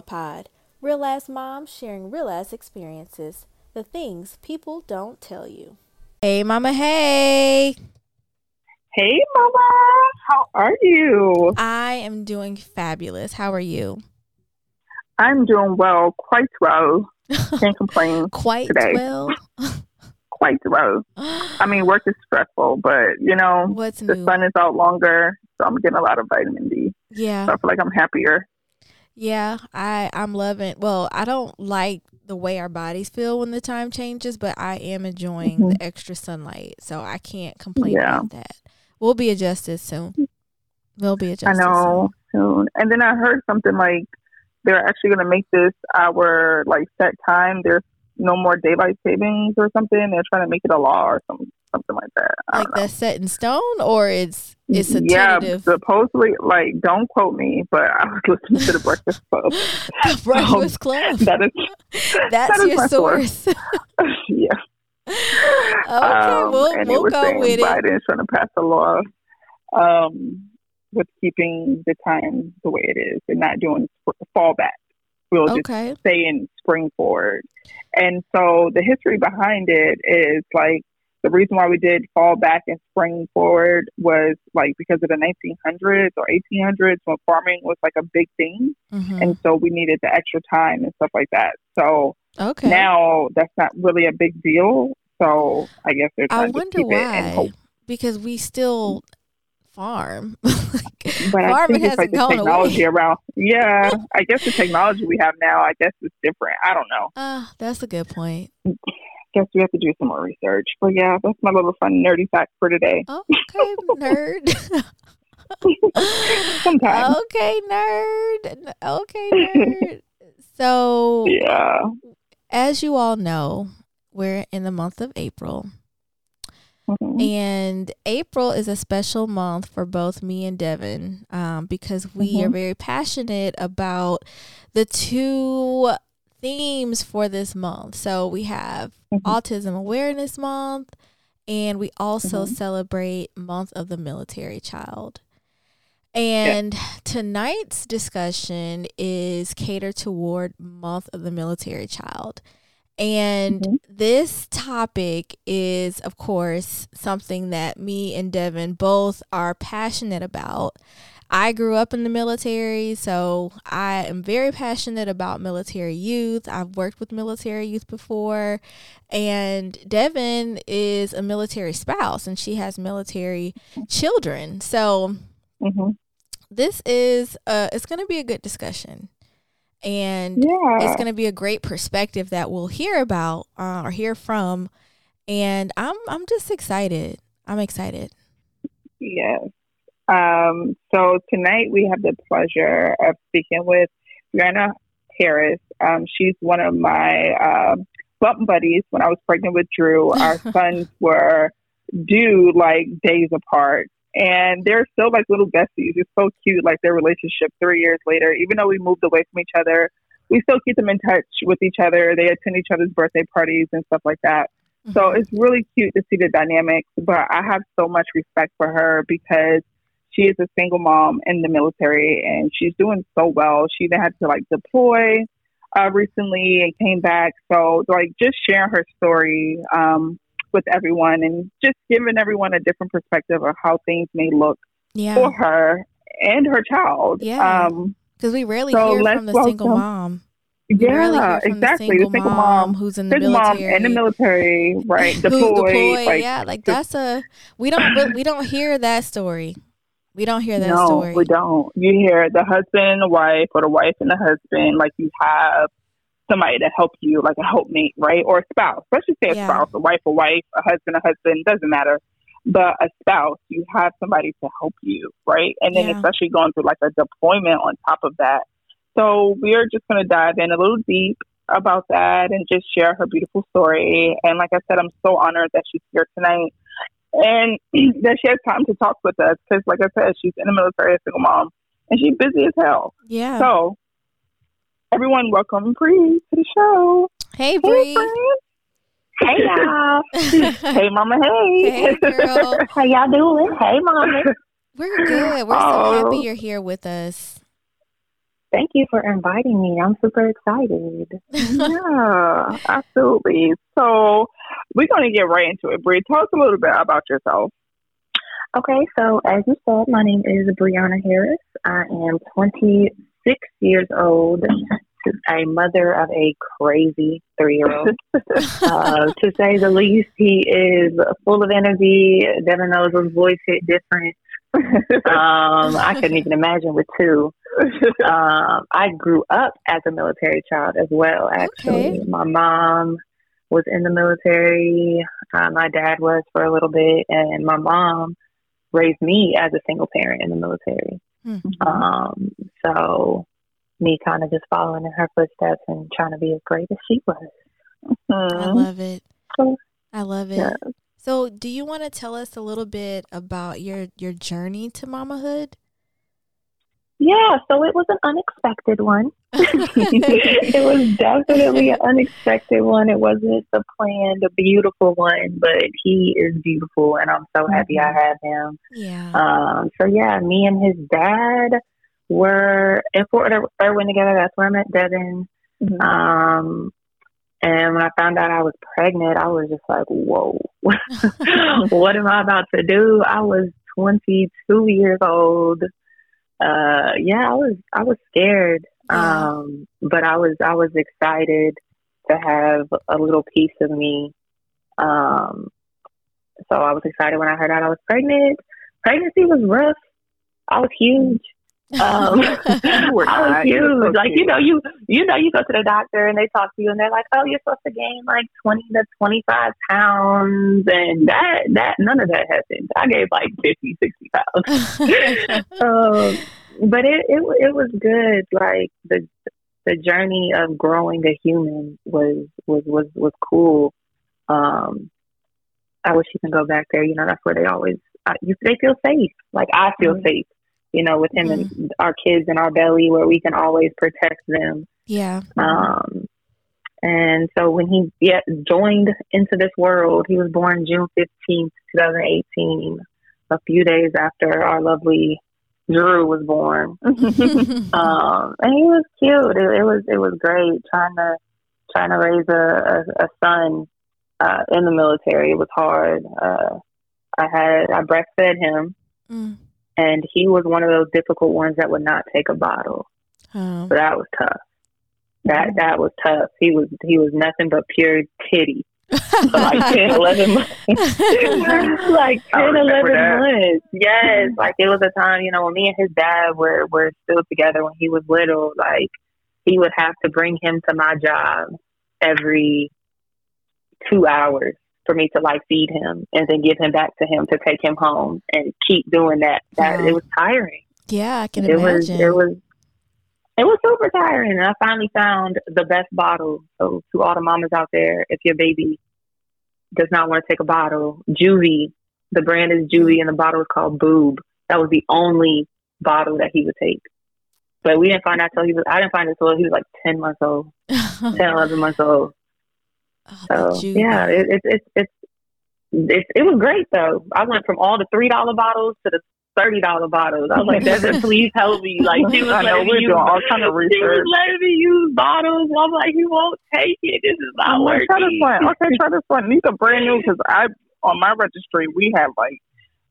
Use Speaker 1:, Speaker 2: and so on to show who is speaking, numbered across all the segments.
Speaker 1: Real Mama Pod. Real ass moms sharing real ass experiences. The things people don't tell you. Hey, Mama. Hey.
Speaker 2: Hey, Mama. How are you?
Speaker 1: I am doing fabulous. How are you?
Speaker 2: I'm doing well, quite well. Can't complain.
Speaker 1: Quite
Speaker 2: today.
Speaker 1: well.
Speaker 2: Quite well. I mean, work is stressful, but you know,
Speaker 1: What's
Speaker 2: the
Speaker 1: new?
Speaker 2: sun is out longer, so I'm getting a lot of vitamin D.
Speaker 1: Yeah.
Speaker 2: So I feel like I'm happier.
Speaker 1: Yeah, I I'm loving. Well, I don't like the way our bodies feel when the time changes, but I am enjoying
Speaker 2: Mhm.
Speaker 1: the extra sunlight, so I can't complain
Speaker 2: Yeah.
Speaker 1: about that. We'll be adjusted soon. We'll be adjusted.
Speaker 2: I know soon. And then I heard something like they're actually going to make this our like set time. There's no more daylight savings or something. They're trying to make it a law or something, something like that.
Speaker 1: Like
Speaker 2: know.
Speaker 1: that's set in stone, or it's it's a
Speaker 2: yeah,
Speaker 1: tentative.
Speaker 2: supposedly, like, don't quote me, but I was listening to the Breakfast Club.
Speaker 1: The Breakfast Club.
Speaker 2: That is,
Speaker 1: That's
Speaker 2: that is
Speaker 1: your
Speaker 2: source.
Speaker 1: source.
Speaker 2: yeah.
Speaker 1: okay,
Speaker 2: Um,
Speaker 1: we'll
Speaker 2: and
Speaker 1: we'll go with it.
Speaker 2: Biden is trying to pass a law um, with keeping the time the way it is and not doing sp- fallback. We'll just
Speaker 1: Okay.
Speaker 2: stay in spring forward. And so the history behind it is like the reason why we did fall back and spring forward was like because of the 1900s or 1800s when farming was like a big thing.
Speaker 1: Mhm.
Speaker 2: And so we needed the extra time and stuff like that. So
Speaker 1: Okay.
Speaker 2: now that's not really a big deal. So I guess they're
Speaker 1: I
Speaker 2: trying to
Speaker 1: wonder
Speaker 2: keep it and
Speaker 1: why.
Speaker 2: hope.
Speaker 1: Because we still farm. Like,
Speaker 2: But I think it's
Speaker 1: hasn't
Speaker 2: like the
Speaker 1: gone
Speaker 2: technology
Speaker 1: away.
Speaker 2: around. Yeah, I guess the technology we have now, I guess is different. I don't know.
Speaker 1: Ah, that's a good point.
Speaker 2: Guess we have to do some more research. But yeah, that's my little fun nerdy fact for today.
Speaker 1: Okay, nerd.
Speaker 2: Sometimes.
Speaker 1: okay, nerd. Okay, nerd. So,
Speaker 2: Yeah.
Speaker 1: as you all know, we're in the month of April.
Speaker 2: Mhm.
Speaker 1: And April is a special month for both me and Devin um, because we are
Speaker 2: Mhm.
Speaker 1: very passionate about the two themes for this month. So we have
Speaker 2: Mhm.
Speaker 1: Autism Awareness Month, and we also
Speaker 2: Mhm.
Speaker 1: celebrate Month of the Military Child. And tonight's discussion is catered toward Month of the Military Child. And
Speaker 2: Mhm.
Speaker 1: this topic is, of course, something that me and Devin both are passionate about. I grew up in the military, so I am very passionate about military youth. I've worked with military youth before, and Devin is a military spouse and she has military children. So
Speaker 2: Mhm.
Speaker 1: this is uh it's going to be a good discussion. And
Speaker 2: Yeah.
Speaker 1: it's going to be a great perspective that we'll hear about uh, or hear from and i'm i'm just excited i'm excited
Speaker 2: Yes. Um, so tonight we have the pleasure of speaking with Brianna Harris. Um, she's one of my uh, bump buddies. When I was pregnant with Drew, our sons were due like days apart. And they're still like little besties. It's so cute, like their relationship three years later. Even though we moved away from each other, we still keep them in touch with each other. They attend each other's birthday parties and stuff like that. So
Speaker 1: Mhm.
Speaker 2: it's really cute to see the dynamics, but I have so much respect for her because she is a single mom in the military and she's doing so well. She even had to like deploy uh, recently and came back. So like just sharing her story um, with everyone and just giving everyone a different perspective of how things may look
Speaker 1: yeah
Speaker 2: for her and her child.
Speaker 1: Yeah.
Speaker 2: Um,
Speaker 1: because we rarely
Speaker 2: so
Speaker 1: hear from the single mom
Speaker 2: yeah,
Speaker 1: hear from
Speaker 2: exactly.
Speaker 1: the single, mom,
Speaker 2: mom,
Speaker 1: who's in the
Speaker 2: single mom
Speaker 1: military
Speaker 2: in the military, right?
Speaker 1: who's
Speaker 2: Deployed,
Speaker 1: deployed
Speaker 2: like
Speaker 1: yeah like that's a we don't we don't hear that story we don't hear that
Speaker 2: no,
Speaker 1: story
Speaker 2: we don't. You hear the husband and the wife, or the wife and the husband, like you have somebody to help you, like a helpmate, right? Or a spouse. Let's just say a
Speaker 1: Yeah.
Speaker 2: spouse, a wife, a wife, a husband, a husband, doesn't matter. But a spouse, you have somebody to help you, right? And then
Speaker 1: Yeah.
Speaker 2: especially going through like a deployment on top of that. So we're just going to dive in a little deep about that and just share her beautiful story. And like I said, I'm so honored that she's here tonight and that she has time to talk with us because, like I said, she's in the military, a single mom, and she's busy as hell.
Speaker 1: yeah
Speaker 2: So, everyone, welcome Bree to the show.
Speaker 1: hey
Speaker 2: Hey,
Speaker 1: Bree
Speaker 2: friends. Hey, y'all. hey, Mama. Hey.
Speaker 1: Hey, girl.
Speaker 3: How y'all doing? Hey, mama.
Speaker 1: we're good we're so
Speaker 2: Oh.
Speaker 1: happy you're here with us
Speaker 3: thank you for inviting me. I'm super excited.
Speaker 2: yeah, absolutely. So we're going to get right into it. Bree, tell us a little bit about yourself.
Speaker 3: Okay, so as you said, my name is Brianna Harris. I am 26 years old, a mother of a crazy three year old. uh, to say the least, he is full of energy. Devin knows his voice hit different. Um, I couldn't even imagine with two. Um, I grew up as a military child as well, actually. Okay. My mom was in the military, uh, my dad was for a little bit, and my mom raised me as a single parent in the military. Mm-hmm. Um, so me kind of just following in her footsteps and trying to be as great as she was.
Speaker 1: Mm-hmm. I love it. I love it. Yeah. So, do you want to tell us a little bit about your your journey to mamahood?
Speaker 3: Yeah, so it was an unexpected one. it was definitely an unexpected one. It wasn't the planned, a beautiful one, but he is beautiful, and I'm so happy mm-hmm. I have him.
Speaker 1: Yeah.
Speaker 3: Um. So yeah, me and his dad were in Fort Irwin together. That's where I met Devin. Mm-hmm. Um. And when I found out I was pregnant, I was just like, "Whoa, what am I about to do?" I was 22 years old uh, yeah, I was I was scared, um, but I was I was excited to have a little piece of me. Um, so I was excited when I heard out I was pregnant. Pregnancy was rough. I was huge. Um, I was huge. Like you know, you you know, you go to the doctor and they talk to you and they're like, "Oh, you're supposed to gain like twenty to twenty five pounds," and that that none of that happened. I gave like 50, 60 pounds. um, but it, it it was good. Like the the journey of growing a human was was was was cool. Um, I wish you can go back there. You know, that's where they always uh, you, they feel safe. Like I feel mm-hmm. safe you know, with him mm-hmm. and our kids in our belly where we can always protect them.
Speaker 1: Yeah.
Speaker 3: Um, and so when he yeah, joined into this world, he was born June 15th, 2018, a few days after our lovely Drew was born. um, and he was cute. It, it, was it was great trying to trying to raise a, a, a son uh, in the military. It was hard. Uh, I had I breastfed him. Mm and he was one of those difficult ones that would not take a bottle. Oh. So that was tough. That mm-hmm. that was tough. He was he was nothing but pure titty. for like 10, 11 months. like 10, 11 months. Yes. Like it was a time, you know, when me and his dad were, were still together when he was little, like he would have to bring him to my job every two hours for me to like feed him and then give him back to him to take him home and keep doing that. That it was tiring.
Speaker 1: Yeah, I can
Speaker 3: it
Speaker 1: imagine.
Speaker 3: Was, it was it was super tiring and I finally found the best bottle. So to all the mamas out there, if your baby does not want to take a bottle, Joovy, the brand is Joovy and the bottle is called Boob. That was the only bottle that he would take. But we didn't find out till he was I didn't find it till he was like ten months old. 10, 11 months old. Oh, so yeah, it, it, it, it's it, it was great though. I went from all the three dollar bottles to the thirty dollar bottles. I was like, Desert, please help me. Like she was I letting me use all kind of research. She was letting me use bottles. I'm like, he won't take it. This is not I'm working.
Speaker 2: Try this one. Okay, try this one. These are brand new because I on my registry we have like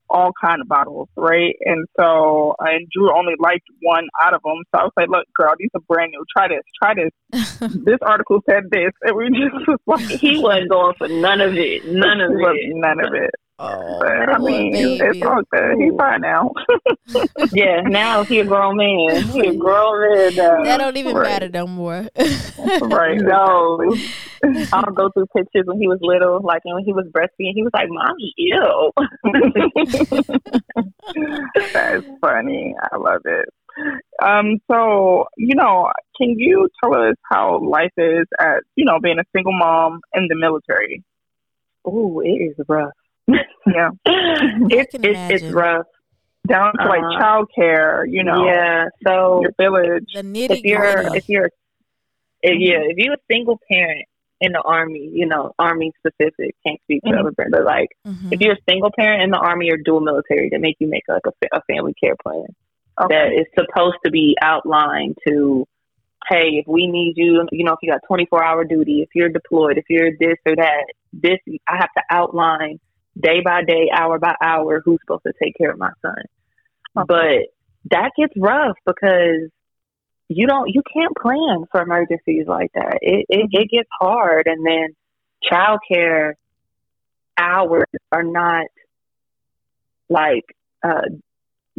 Speaker 2: all kind of bottles, right? And so, and Drew only liked one out of them. So I was like, look, girl, these are brand new. Try this. Try this. this article said this. And we just was like,
Speaker 3: he wasn't going for none of it. None of it.
Speaker 2: None of it. Oh, but, I mean, baby. it's all good. He's fine now.
Speaker 3: yeah, now he a grown man. He a grown man now.
Speaker 1: That don't even right. matter no more.
Speaker 3: right. No. I'll go through pictures when he was little, like when he was breastfeeding. He was like, "Mommy, ew."
Speaker 2: That's funny. I love it. Um, so you know, can you tell us how life is at you know being a single mom in the military?
Speaker 3: Oh, it is rough
Speaker 2: yeah,
Speaker 3: it's it, it's rough
Speaker 2: down to like uh, childcare. You know,
Speaker 3: yeah. So
Speaker 2: your village.
Speaker 3: the if you're if you're if, yeah if you're a single parent in the army, you know, army specific, can't speak for mm-hmm. other but like mm-hmm. if you're a single parent in the army or dual military, they make you make like a, a family care plan. okay. that is supposed to be outlined to, hey, if we need you, you know, if you got 24 hour duty, if you're deployed, if you're this or that, this, I have to outline day by day, hour by hour, who's supposed to take care of my son. Okay. But that gets rough because you don't, you can't plan for emergencies like that. It, it, mm-hmm. it gets hard. And then childcare hours are not like uh,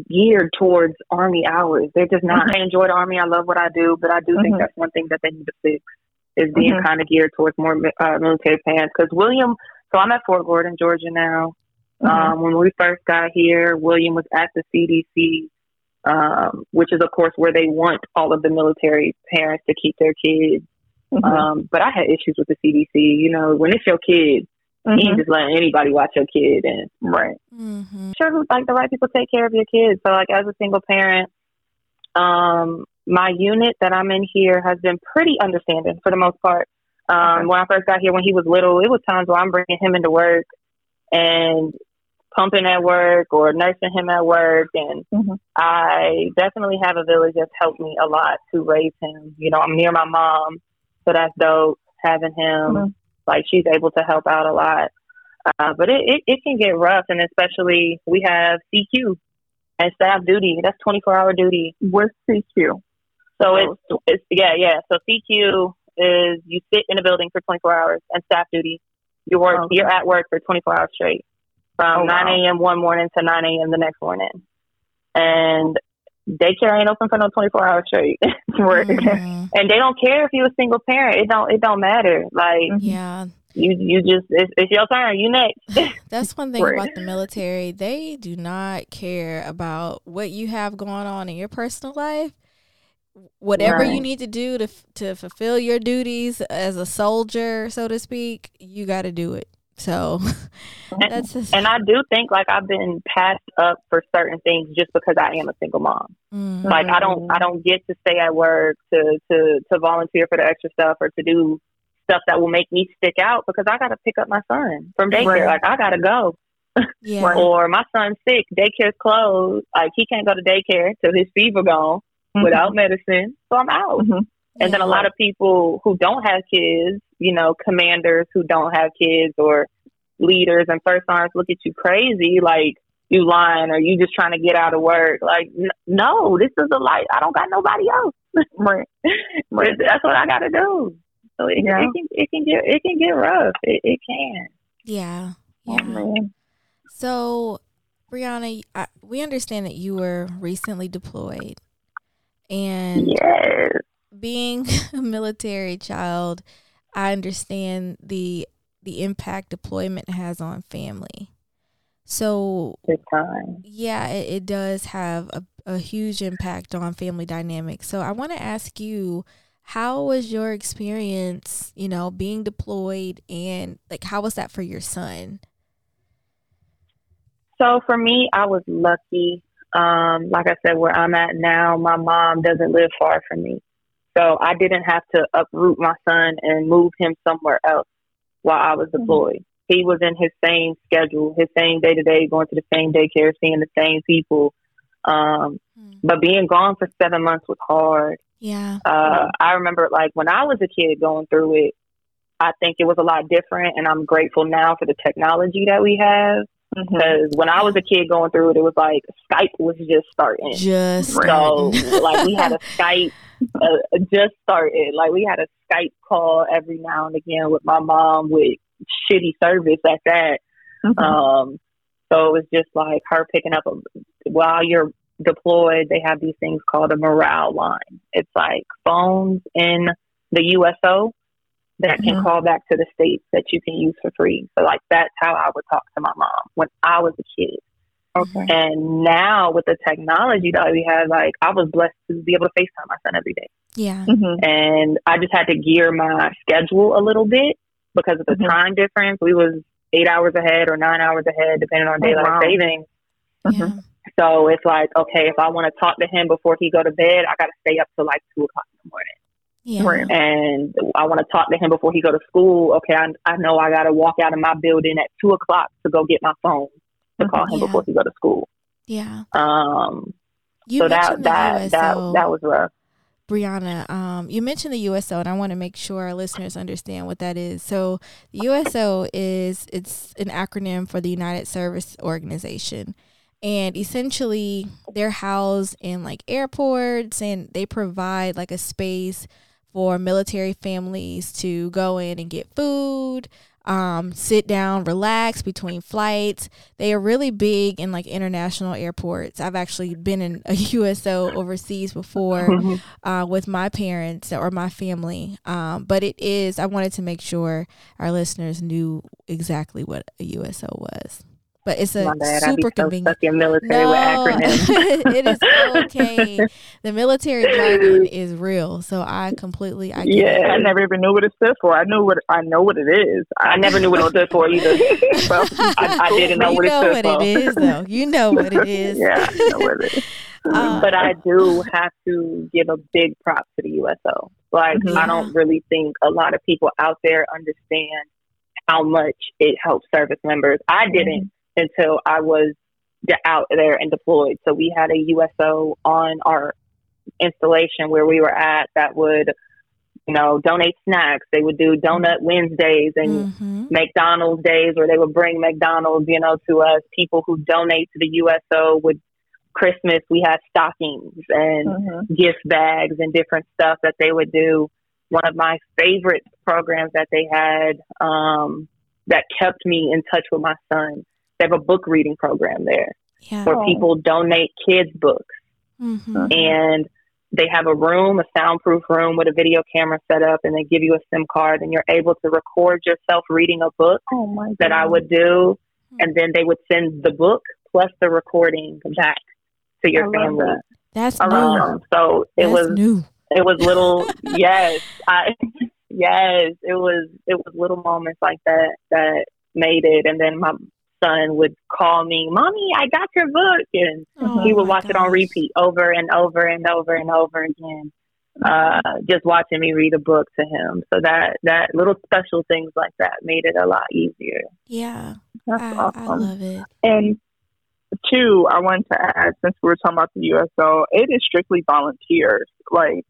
Speaker 3: geared towards army hours. They're just not. Mm-hmm. I enjoy the army. I love what I do, but I do mm-hmm. think that's one thing that they need to fix is being mm-hmm. kind of geared towards more uh, military parents. Because William, so I'm at Fort Gordon, Georgia now. Mm-hmm. Um, when we first got here, William was at the CDC, um, which is of course where they want all of the military parents to keep their kids. Mm-hmm. Um, but I had issues with the CDC. You know, when it's your kid, Mm-hmm. You just letting anybody watch your kid and right. Mm-hmm. Sure, like the right people take care of your kids. So, like as a single parent, um, my unit that I'm in here has been pretty understanding for the most part. Um, okay. When I first got here, when he was little, it was times where I'm bringing him into work and pumping at work or nursing him at work. And mm-hmm. I definitely have a village that's helped me a lot to raise him. You know, I'm near my mom, so that's dope having him. Mm-hmm. Like she's able to help out a lot. Uh, but it, it, it can get rough, and especially we have CQ and staff duty. That's 24 hour duty.
Speaker 2: What's CQ?
Speaker 3: So it's, it's, yeah, yeah. So CQ is you sit in a building for 24 hours and staff duty. You work, okay. you're at work for 24 hours straight from oh, 9 a.m. one morning to 9 a.m. the next morning. And daycare ain't open for no 24 hours straight. mm-hmm. And they don't care if you're a single parent. It don't, it don't matter. Like,
Speaker 1: yeah.
Speaker 3: You, you just, it's, it's your turn. You next.
Speaker 1: That's one thing about the military. They do not care about what you have going on in your personal life. Whatever right. you need to do to to fulfill your duties as a soldier, so to speak, you got to do it. So
Speaker 3: that's just... and I do think like I've been passed up for certain things just because I am a single mom. Mm-hmm. Like I don't I don't get to stay at work to to to volunteer for the extra stuff or to do stuff that will make me stick out because I got to pick up my son from daycare. Right. Like I got to go. Yeah. or my son's sick, daycare's closed. Like he can't go to daycare till his fever gone mm-hmm. without medicine. So I'm out. Mm-hmm. And yeah. then a lot of people who don't have kids, you know, commanders who don't have kids or leaders and first arms look at you crazy, like you lying or you just trying to get out of work. Like, n- no, this is a life. I don't got nobody else. right. right. That's what I got to do. So it, yeah. it, can it can get it can get rough. It, it can.
Speaker 1: Yeah. Yeah. Oh, so, Brianna, I, we understand that you were recently deployed, and
Speaker 3: yes
Speaker 1: being a military child, I understand the the impact deployment has on family. So yeah, it, it does have a, a huge impact on family dynamics. So I want to ask you, how was your experience, you know, being deployed and like how was that for your son?
Speaker 3: So for me, I was lucky. Um, like I said, where I'm at now, my mom doesn't live far from me. So I didn't have to uproot my son and move him somewhere else while I was mm-hmm. deployed. Mm-hmm. He was in his same schedule, his same day to day, going to the same daycare, seeing the same people. Um, mm-hmm. But being gone for seven months was hard.
Speaker 1: Yeah.
Speaker 3: Uh, I remember like when I was a kid going through it, I think it was a lot different. And I'm grateful now for the technology that we have. Because mm-hmm. when I was a kid going through it, it was like Skype was just starting.
Speaker 1: Just
Speaker 3: so like we had a Skype uh, just started. Like we had a Skype call every now and again with my mom with shitty service at that. Mm-hmm. Um, so it was just like her picking up a, while you're deployed. They have these things called a morale line. It's like phones in the USO that can mm-hmm. call back to the states that you can use for free. So like that's how I would talk to my mom when I was a kid. Okay. And now with the technology that we have, like I was blessed to be able to FaceTime my son every day.
Speaker 1: Yeah.
Speaker 3: Mm-hmm. And I just had to gear my schedule a little bit because of the mm-hmm. time difference. We was eight hours ahead or nine hours ahead, depending on oh, daylight oh, wow. savings. Mm-hmm. So it's like, okay, if I want to talk to him before he go to bed, I got to stay up till like two o'clock in the morning.
Speaker 1: Yeah.
Speaker 3: And I want to talk to him before he go to school. Okay, I, I know I got to walk out of my building at two o'clock to go get my phone to call him yeah. before he go to school.
Speaker 1: Yeah.
Speaker 3: Um.
Speaker 1: You
Speaker 3: so that that that that was rough.
Speaker 1: Brianna, um, you mentioned the USO, and I want to make sure our listeners understand what that is. So, the USO is it's an acronym for the United Service Organization, and essentially they're housed in like airports, and they provide like a space for military families to go in and get food, um, sit down, relax between flights. They are really big in like international airports. I've actually been in a USO overseas before uh, with my parents or my family. Um, but it is, I wanted to make sure our listeners knew exactly what a USO was. But it's a
Speaker 3: My bad. I be
Speaker 1: super
Speaker 3: so
Speaker 1: convenient.
Speaker 3: stuck in military with acronyms.
Speaker 1: it is okay. The military jargon is real, so I completely I get
Speaker 2: Yeah,
Speaker 1: it.
Speaker 2: I never even knew what it stood for. I knew what I know what it is.
Speaker 3: I never knew what it stood for either. Well, I, I didn't know
Speaker 1: you
Speaker 3: what it
Speaker 1: know
Speaker 3: stood
Speaker 1: what
Speaker 3: for.
Speaker 1: it is, though. You know what it is.
Speaker 2: yeah, I know what it is.
Speaker 1: Uh,
Speaker 3: but I do have to give a big prop to the USO. Like
Speaker 1: Mhm.
Speaker 3: I don't really think a lot of people out there understand how much it helps service members. I didn't until I was out there and deployed. So we had a USO on our installation where we were at that would, you know, donate snacks. They would do donut Wednesdays and
Speaker 1: mhm.
Speaker 3: McDonald's days where they would bring McDonald's, you know, to us. People who donate to the USO would Christmas we had stockings and
Speaker 2: Mhm.
Speaker 3: gift bags and different stuff that they would do. One of my favorite programs that they had um, that kept me in touch with my son. They have a book reading program there
Speaker 1: Yeah.
Speaker 3: where
Speaker 2: Oh.
Speaker 3: people donate kids books
Speaker 1: Mhm.
Speaker 3: and they have a room, a soundproof room with a video camera set up, and they give you a SIM card, and you're able to record yourself reading a book
Speaker 2: Oh my
Speaker 3: that I would do,
Speaker 1: Hmm.
Speaker 3: and then they would send the book plus the recording back to your
Speaker 2: I
Speaker 3: family.
Speaker 2: that.
Speaker 1: That's
Speaker 2: Around
Speaker 1: new.
Speaker 3: Um, so it
Speaker 1: That's
Speaker 3: was
Speaker 1: new.
Speaker 3: it was little yes I yes it was it was little moments like that that made it, and then my son would call me, "Mommy, I got your book," and
Speaker 1: Oh
Speaker 3: he would
Speaker 1: my
Speaker 3: watch it on repeat over and over and over and over again. Uh, just watching me read a book to him. So that that little special things like that made it a lot easier.
Speaker 1: Yeah,
Speaker 2: That's
Speaker 1: I, I love it.
Speaker 2: And two, I wanted to add since we were talking about the USO, it is strictly volunteers. Like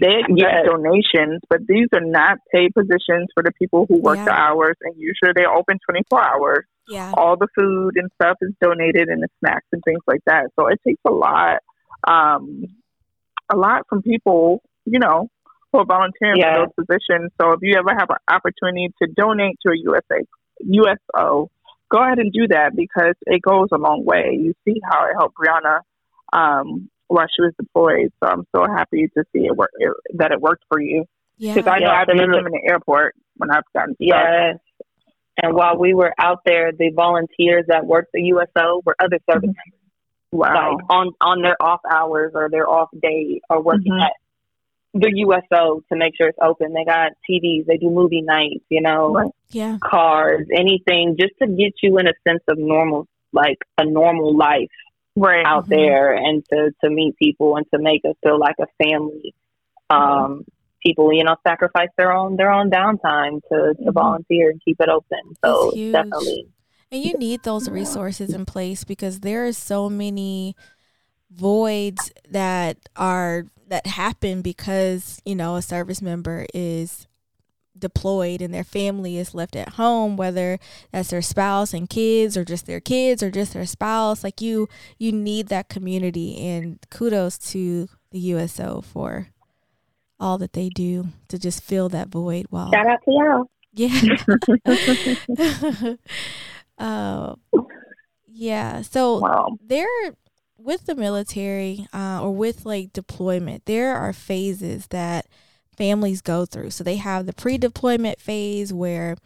Speaker 2: they get
Speaker 3: Yes.
Speaker 2: donations, but these are not paid positions for the people who work
Speaker 1: Yeah.
Speaker 2: the hours. And usually they're open twenty four hours.
Speaker 1: Yeah.
Speaker 2: All the food and stuff is donated, and the snacks and things like that. So it takes a lot, um, a lot from people, you know, who are volunteering
Speaker 3: Yeah.
Speaker 2: for those positions. So if you ever have an opportunity to donate to a USA USO, go ahead and do that because it goes a long way. You see how it helped Brianna um, while she was deployed. So I'm so happy to see it work it, that it worked for you
Speaker 1: Yeah.
Speaker 2: because I know
Speaker 3: Yeah,
Speaker 2: I've been in the airport when I've gotten stuck.
Speaker 3: Yes. And while we were out there, the volunteers that worked the USO were other service members,
Speaker 2: Wow.
Speaker 3: like on on their off hours or their off day, or working
Speaker 2: Mhm.
Speaker 3: at the USO to make sure it's open. They got TVs, they do movie nights, you know,
Speaker 2: Right.
Speaker 1: Yeah.
Speaker 3: cars, anything just to get you in a sense of normal, like a normal life
Speaker 2: Right.
Speaker 3: out
Speaker 1: Mhm.
Speaker 3: there and to, to meet people and to make us feel like a family. Um, people, you know, sacrifice their own, their own downtime to, to
Speaker 2: Mhm.
Speaker 3: volunteer and keep it open. So definitely.
Speaker 1: And you need those resources in place because there are so many voids that are that happen because, you know, a service member is deployed and their family is left at home whether that's their spouse and kids or just their kids or just their spouse like you you need that community and kudos to the USO for all that they do to just fill that void while
Speaker 3: Shout out to y'all.
Speaker 1: yeah. uh, yeah. So
Speaker 2: Wow.
Speaker 1: there, with the military uh, or with like deployment, there are phases that families go through. So they have the pre-deployment phase where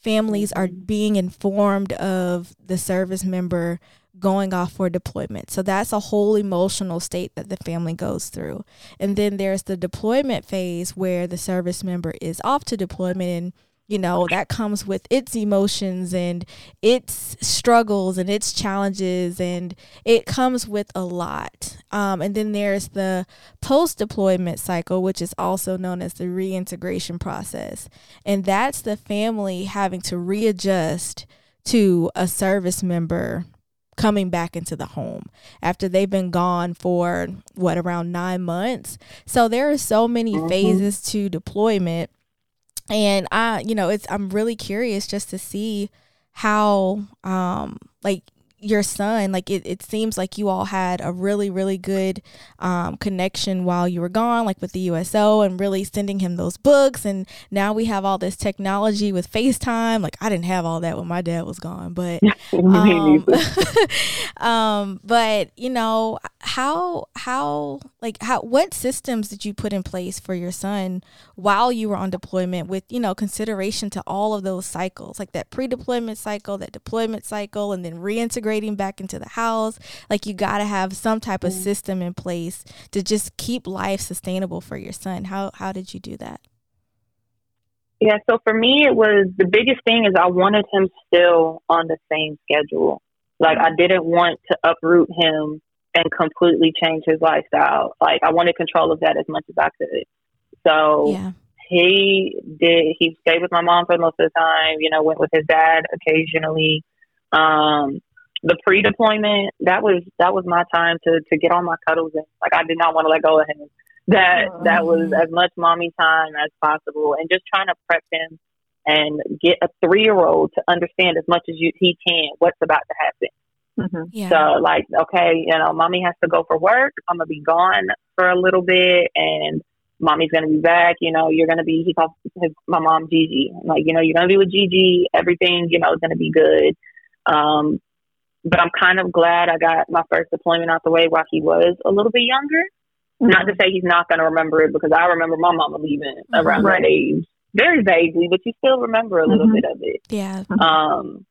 Speaker 1: families are being informed of the service member going off for deployment. So that's a whole emotional state that the family goes through. And then there's the deployment phase where the service member is off to deployment and you know that comes with its emotions and its struggles and its challenges and it comes with a lot um, and then there's the post deployment cycle which is also known as the reintegration process and that's the family having to readjust to a service member coming back into the home after they've been gone for what around nine months. So there are so many mm-hmm. phases to deployment. And I, you know, it's I'm really curious just to see how um like your son like it, it seems like you all had a really really good um, connection while you were gone like with the uso and really sending him those books. And now we have all this technology with facetime. Like i didn't have all that when my dad was gone but um, um, but you know how how like how what systems did you put in place for your son while you were on deployment with you know consideration to all of those cycles like that pre-deployment cycle that deployment cycle and then reintegrating back into the house. Like you got to have some type of mm. system in place to just keep life sustainable for your son. How how did you do that?
Speaker 3: Yeah, so for me it was the biggest thing is I wanted him still on the same schedule. Like I didn't want to uproot him and completely change his lifestyle. Like I wanted control of that as much as I could. So yeah. he did he stayed with my mom for most of the time, you know, went with his dad occasionally. Um, the pre-deployment that was that was my time to to get all my cuddles and like I did not want to let go of him. That that was as much mommy time as possible, and just trying to prep him and get a three year old to understand as much as you, he can what's about to happen. Mm-hmm. Yeah. So like, okay, you know, mommy has to go for work. I'm gonna be gone for a little bit, and mommy's gonna be back. You know, you're gonna be. He calls his my mom Gigi. Like, you know, you're gonna be with Gigi. Everything, you know, is gonna be good. Um, but I'm kind of glad I got my first deployment out the way while he was a little bit younger. Mm-hmm. Not to say he's not going to remember it because I remember my mama leaving around right. that age very vaguely, but you still remember a little mm-hmm. bit of it.
Speaker 1: Yeah.
Speaker 3: Um,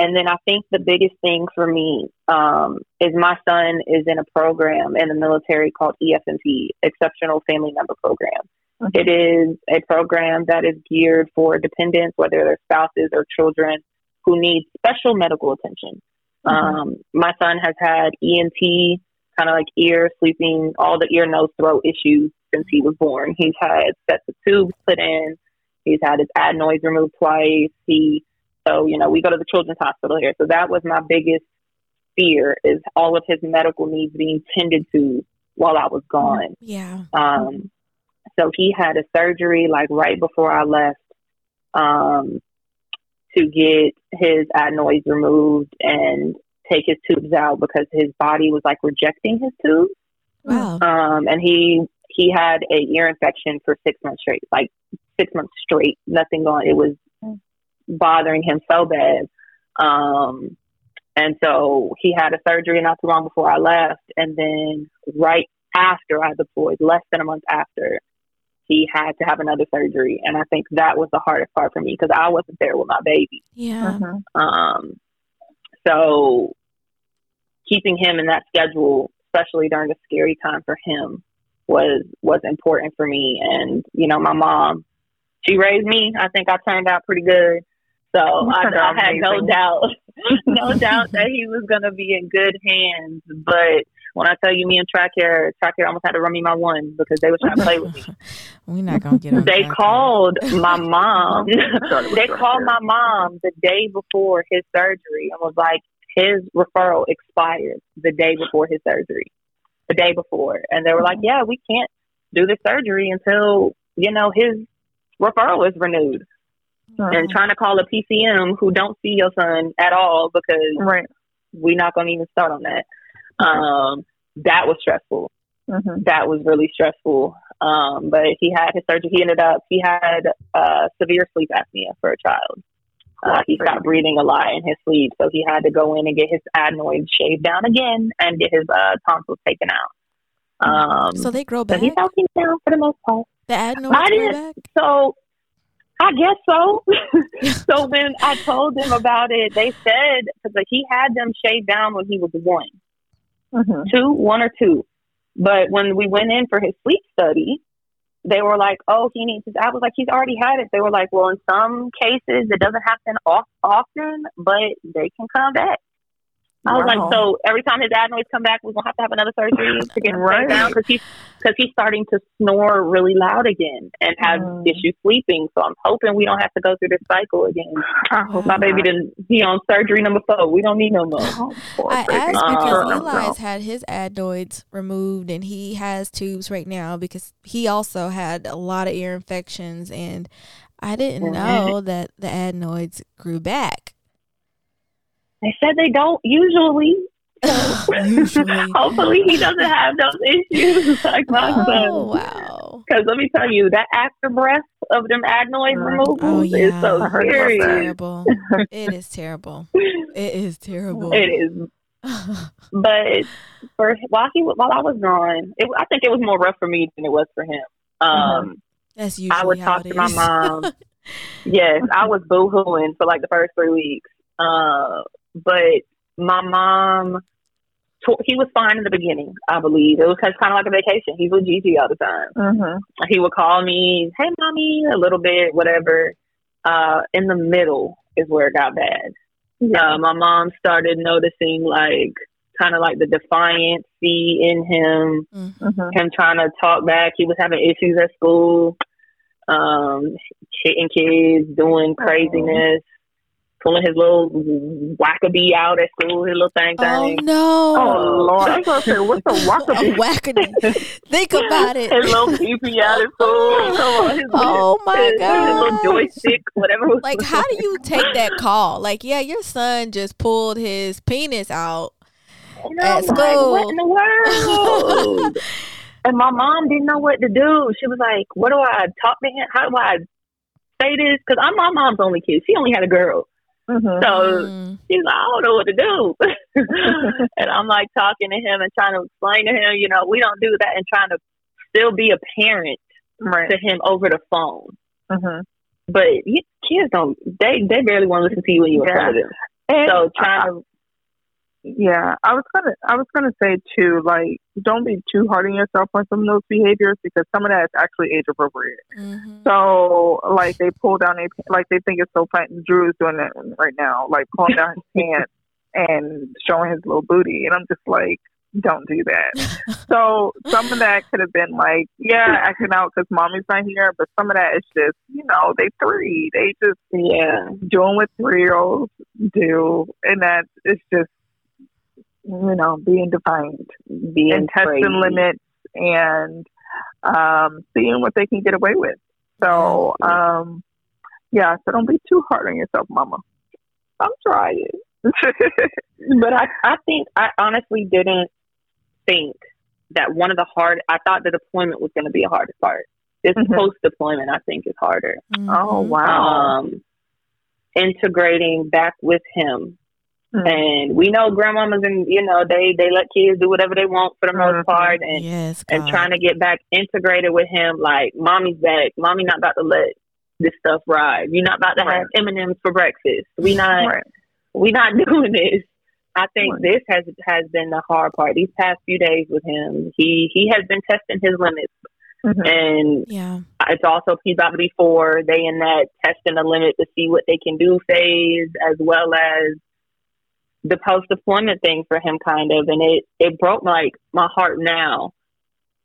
Speaker 3: and then I think the biggest thing for me um, is my son is in a program in the military called EFMP, Exceptional Family Member Program. Mm-hmm. It is a program that is geared for dependents, whether they're spouses or children who need special medical attention. Mm-hmm. Um, my son has had ENT, kind of like ear, sleeping, all the ear, nose, throat issues since he was born. He's had sets of tubes put in. He's had his adenoids removed twice. He, so you know, we go to the children's hospital here. So that was my biggest fear is all of his medical needs being tended to while I was gone.
Speaker 1: Yeah.
Speaker 3: Um, so he had a surgery like right before I left. Um, to get his adenoids removed and take his tubes out because his body was like rejecting his tubes.
Speaker 1: Wow.
Speaker 3: Um, and he he had a ear infection for six months straight, like six months straight, nothing going. It was bothering him so bad. Um, and so he had a surgery not too long before I left, and then right after I deployed, less than a month after, he had to have another surgery. And I think that was the hardest part for me because I wasn't there with my baby.
Speaker 1: Yeah.
Speaker 3: Uh-huh. Um, so keeping him in that schedule, especially during the scary time for him, was was important for me. And you know, my mom, she raised me. I think I turned out pretty good. So I, I had no doubt, no doubt that he was going to be in good hands. But when I tell you, me and Tricare, Tricare almost had to run me my one because they were trying to play with me.
Speaker 1: We're not gonna get.
Speaker 3: they called my mom. they called my mom the day before his surgery and was like, his referral expired the day before his surgery, the day before, and they were like, mm-hmm. yeah, we can't do the surgery until you know his referral is renewed. Uh-huh. And trying to call a PCM who don't see your son at all because
Speaker 2: right.
Speaker 3: we're not going to even start on that. Um, that was stressful. Mm-hmm. That was really stressful. Um, but he had his surgery. He ended up, he had uh, severe sleep apnea for a child. Uh, he stopped breathing a lot in his sleep, so he had to go in and get his adenoids shaved down again and get his uh, tonsils taken out. Um,
Speaker 1: so they grow back.
Speaker 3: he's healthy now for the most part.
Speaker 1: The adenoids grow back.
Speaker 3: So I guess so. so when I told them about it, they said because he had them shaved down when he was one mm-hmm. two, one or two. But when we went in for his sleep study, they were like, "Oh, he needs." His, I was like, "He's already had it." They were like, "Well, in some cases, it doesn't happen off, often, but they can come back." I was wow. like, so every time his adenoids come back, we're gonna have to have another surgery to get him right. down because he's because he's starting to snore really loud again and have mm. issues sleeping. So I'm hoping we don't have to go through this cycle again. I hope my baby didn't be on surgery number four. We don't need no more. Oh,
Speaker 1: I asked because uh, Eli's had his adenoids removed and he has tubes right now because he also had a lot of ear infections and I didn't mm-hmm. know that the adenoids grew back.
Speaker 3: They said they don't usually. usually. Hopefully, he doesn't have those issues like my oh, son.
Speaker 1: Wow.
Speaker 3: Because let me tell you, that after breath of them adenoid mm. removals oh, yeah. is so serious.
Speaker 1: Terrible. it is terrible. It is terrible.
Speaker 3: It is. but for while he while I was gone, it, I think it was more rough for me than it was for him. Um, mm-hmm.
Speaker 1: That's usually I
Speaker 3: would talk to my mom. yes, I was boohooing for like the first three weeks. Uh, but my mom, he was fine in the beginning, I believe. It was kind of like a vacation. He was Gigi all the time. Mm-hmm. He would call me, hey, mommy, a little bit, whatever. Uh, in the middle is where it got bad. Yeah. Uh, my mom started noticing like kind of like the defiance in him, mm-hmm. him trying to talk back. He was having issues at school, um, hitting kids, doing craziness pulling his little wackabee out at school, his little thing
Speaker 1: thing. Oh no!
Speaker 3: Oh lord! I was say, what's a wackabee?
Speaker 1: wackabee. Think about it.
Speaker 3: his little pee out at school.
Speaker 1: His, oh my his, god!
Speaker 3: His little joystick, whatever.
Speaker 1: Like, how do you take that call? Like, yeah, your son just pulled his penis out at school.
Speaker 3: Like, what in the world? and my mom didn't know what to do. She was like, "What do I talk to him? How do I say this?" Because I'm my mom's only kid. She only had a girl. Mm-hmm. So mm. he's like, I don't know what to do. and I'm like talking to him and trying to explain to him, you know, we don't do that and trying to still be a parent right. to him over the phone. Mm-hmm. But kids don't, they, they barely want to listen to you when you're yeah. in front of them. And so trying to
Speaker 2: yeah, I was gonna I was gonna say too, like don't be too hard on yourself on some of those behaviors because some of that is actually age appropriate. Mm-hmm. So like they pull down a like they think it's so funny. Drew is doing it right now, like pulling down his pants and showing his little booty, and I'm just like, don't do that. so some of that could have been like, yeah, acting out because mommy's not here, but some of that is just, you know, they three, they just
Speaker 3: yeah
Speaker 2: doing what three year olds do, and that it's just you know, being defiant, being and testing crazy. limits and um, seeing what they can get away with. So, um, yeah, so don't be too hard on yourself, mama. I'm trying.
Speaker 3: but I, I think I honestly didn't think that one of the hard, I thought the deployment was going to be a hardest part. This mm-hmm. post deployment, I think, is harder.
Speaker 2: Mm-hmm. Oh, wow.
Speaker 3: Um, integrating back with him Mm-hmm. And we know grandmamas and you know they they let kids do whatever they want for the most mm-hmm. part, and
Speaker 1: yes,
Speaker 3: and trying to get back integrated with him. Like mommy's back, mommy not about to let this stuff ride. You're not about to right. have M and M's for breakfast. We not right. we not doing this. I think right. this has has been the hard part. These past few days with him, he he has been testing his limits. Mm-hmm. And
Speaker 1: yeah,
Speaker 3: it's also he's about to be four. They in that testing the limit to see what they can do phase, as well as the post deployment thing for him kind of and it it broke like my heart now.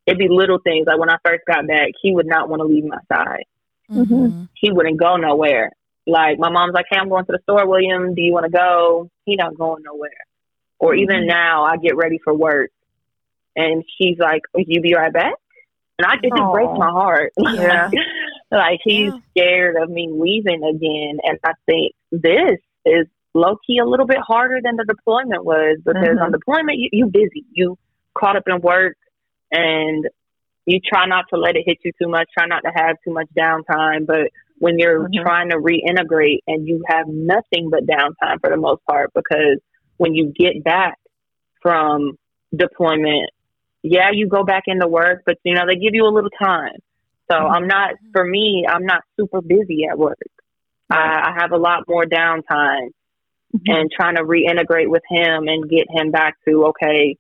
Speaker 3: It'd be little things like when i first got back he would not want to leave my side. Mm-hmm. he wouldn't go nowhere. Like my mom's like hey i'm going to the store william. Do you want to go? He not going nowhere. Or mm-hmm. even now i get ready for work and he's like you be right back? And i it just breaks my heart.
Speaker 1: Yeah.
Speaker 3: like he's yeah. scared of me leaving again and i think this is low key a little bit harder than the deployment was because mm-hmm. on deployment you you busy, you caught up in work, and you try not to let it hit you too much, try not to have too much downtime. But when you're mm-hmm. trying to reintegrate and you have nothing but downtime for the most part, because when you get back from deployment, yeah, you go back into work, but you know they give you a little time. So mm-hmm. I'm not for me, I'm not super busy at work. I, I have a lot more downtime mm-hmm. and trying to reintegrate with him and get him back to okay,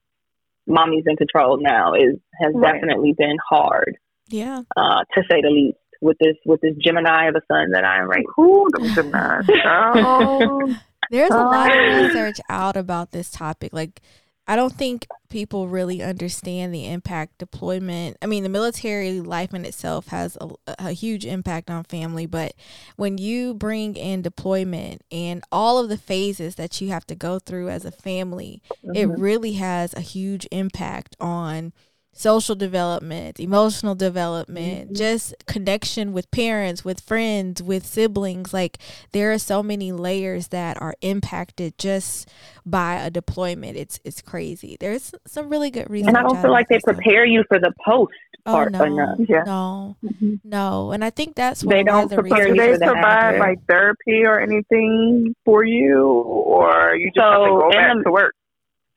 Speaker 3: mommy's in control now is has right. definitely been hard.
Speaker 1: Yeah,
Speaker 3: uh, to say the least. With this with this Gemini of a son that I am right.
Speaker 2: Who the Gemini? oh.
Speaker 1: There's a lot of research out about this topic. Like, I don't think people really understand the impact deployment. I mean, the military life in itself has a, a, huge impact on family, but when you bring in deployment and all of the phases that you have to go through as a family, mm-hmm. it really has a huge impact on social development, emotional development, mm-hmm. just connection with parents, with friends, with siblings. Like there are so many layers that are impacted just by a deployment. It's it's crazy. There's some really good reasons.
Speaker 3: And I don't feel like they prepare you for the post oh,
Speaker 1: no,
Speaker 3: enough.
Speaker 1: Yeah. No, mm-hmm. no. And I think that's
Speaker 2: they don't prepare you. Do they provide like therapy or anything for you, or you just so have to go back the, to work?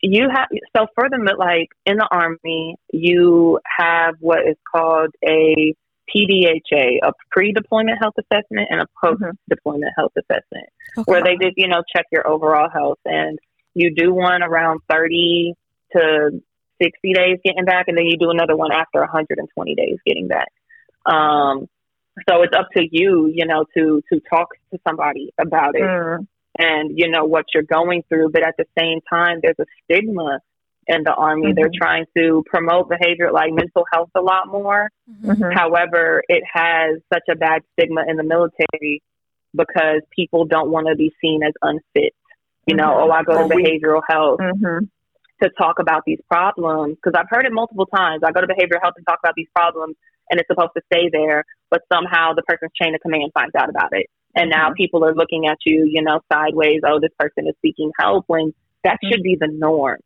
Speaker 3: You have so for the like in the army you have what is called a PDHA, a pre-deployment health assessment and a post-deployment mm-hmm. health assessment, okay. where they just you know check your overall health, and you do one around thirty to sixty days getting back, and then you do another one after one hundred and twenty days getting back. Um, so it's up to you, you know, to to talk to somebody about it. Mm and you know what you're going through but at the same time there's a stigma in the army mm-hmm. they're trying to promote behavior like mental health a lot more mm-hmm. however it has such a bad stigma in the military because people don't want to be seen as unfit you know mm-hmm. oh i go to behavioral health mm-hmm. to talk about these problems because i've heard it multiple times i go to behavioral health and talk about these problems and it's supposed to stay there but somehow the person's chain of command finds out about it and now mm-hmm. people are looking at you, you know, sideways. Oh, this person is seeking help when that mm-hmm. should be the norm.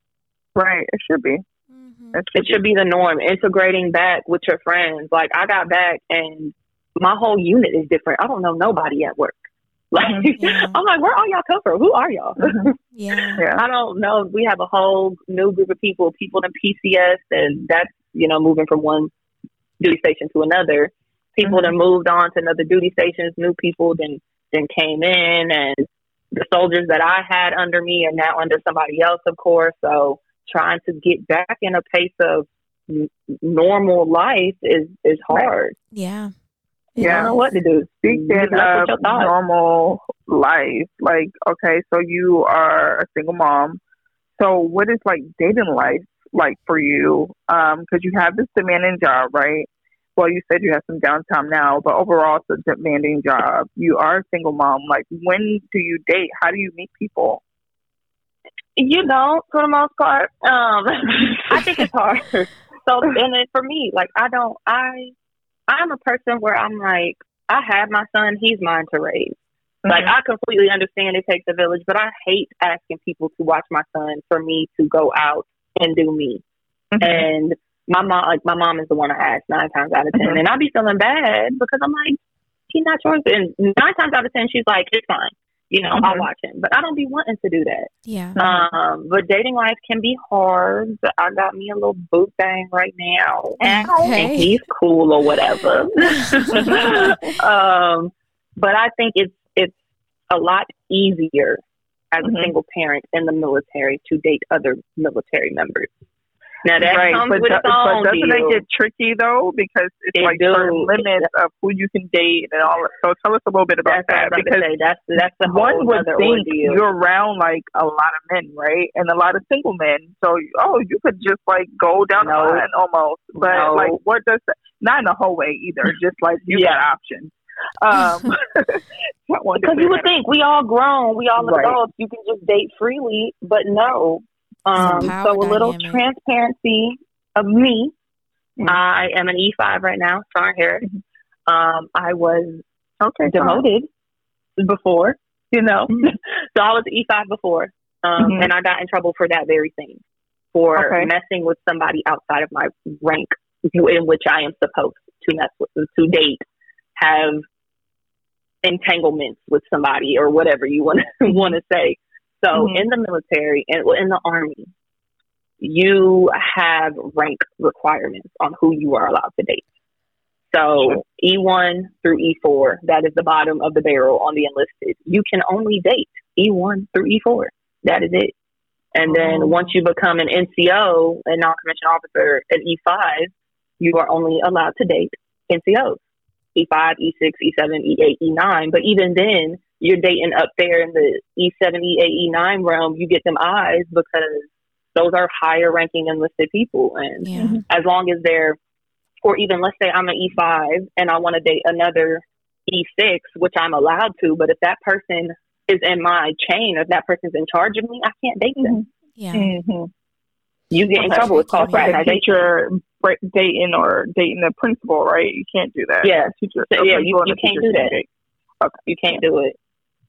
Speaker 2: Right. It should be.
Speaker 3: Mm-hmm. It, should, it should be the norm. Integrating back with your friends. Like I got back and my whole unit is different. I don't know nobody at work. Like mm-hmm. yeah. I'm like, where all y'all come from? Who are y'all?
Speaker 1: Mm-hmm. Yeah. yeah.
Speaker 3: I don't know. We have a whole new group of people, people in PCS, and that's you know moving from one duty station to another people mm-hmm. that moved on to another duty stations, new people then then came in and the soldiers that I had under me are now under somebody else, of course. So trying to get back in a pace of n- normal life is is hard.
Speaker 1: Yeah.
Speaker 3: Yeah, I don't know what to do.
Speaker 2: Speaking of normal life, like okay, so you are a single mom. So what is like dating life like for you? Um, because you have this demanding job, right? Well, you said you have some downtime now, but overall, it's a demanding job. You are a single mom. Like, when do you date? How do you meet people?
Speaker 3: You don't, for the most part. Um, I think it's hard. So, and then for me, like, I don't, I, I'm a person where I'm like, I have my son, he's mine to raise. Mm-hmm. Like, I completely understand it takes a village, but I hate asking people to watch my son for me to go out and do me. Mm-hmm. And my mom, like my mom is the one I ask nine times out of 10 mm-hmm. and I'll be feeling bad because I'm like, he's not yours. And nine times out of ten, she's like, it's fine. You know, mm-hmm. I'll watch him, but I don't be wanting to do that.
Speaker 1: Yeah.
Speaker 3: Um, but dating life can be hard. I got me a little boot bang right now,
Speaker 1: okay.
Speaker 3: and he's cool or whatever. um, but I think it's it's a lot easier as mm-hmm. a single parent in the military to date other military members. Now that right. comes but, with its own
Speaker 2: but doesn't
Speaker 3: deal.
Speaker 2: it get tricky though? Because it's
Speaker 3: it
Speaker 2: like
Speaker 3: do.
Speaker 2: certain limits of who you can date and all. So tell us a little bit about
Speaker 3: that's
Speaker 2: that. Because
Speaker 3: that's that's the
Speaker 2: one would think
Speaker 3: ordeal.
Speaker 2: you're around like a lot of men, right, and a lot of single men. So oh, you could just like go down no. the line almost. But
Speaker 3: no.
Speaker 2: like, what does that? Not in a whole way either. Just like you yeah. got options. Um,
Speaker 3: because you would think we all grown, we all right. adults, you can just date freely, but no. Um, so a little dynamic. transparency of me. Mm-hmm. I am an E5 right now, Sergeant Harris. Mm-hmm. Um, I was okay demoted fine. before, you know. Mm-hmm. so I was E5 before, um, mm-hmm. and I got in trouble for that very thing, for okay. messing with somebody outside of my rank in which I am supposed to mess with, to date, have entanglements with somebody or whatever you want to want to say. So mm-hmm. in the military and in the army, you have rank requirements on who you are allowed to date. So E1 through E4, that is the bottom of the barrel on the enlisted. You can only date E1 through E4. That is it. And then oh. once you become an NCO, a non-commissioned officer at E5, you are only allowed to date NCOs. E5, E6, E7, E8, E9. But even then, you're dating up there in the E7, E8, E9 realm, you get them eyes because those are higher ranking enlisted people. And
Speaker 1: Yeah.
Speaker 3: as long as they're, or even let's say I'm an E5 and I want to date another E6, which I'm allowed to, but if that person is in my chain, if that person's in charge of me, I can't date them.
Speaker 1: Yeah.
Speaker 2: Mm-hmm.
Speaker 3: You get in
Speaker 2: Okay.
Speaker 3: trouble. It's called
Speaker 1: Yeah.
Speaker 2: The
Speaker 3: fraternization.
Speaker 2: teacher dating or dating the principal, right? You can't do that.
Speaker 3: Yeah.
Speaker 2: Teacher,
Speaker 3: So,
Speaker 2: a
Speaker 3: yeah,
Speaker 2: principal
Speaker 3: you- you can't do that.
Speaker 2: date.
Speaker 3: You can't do it.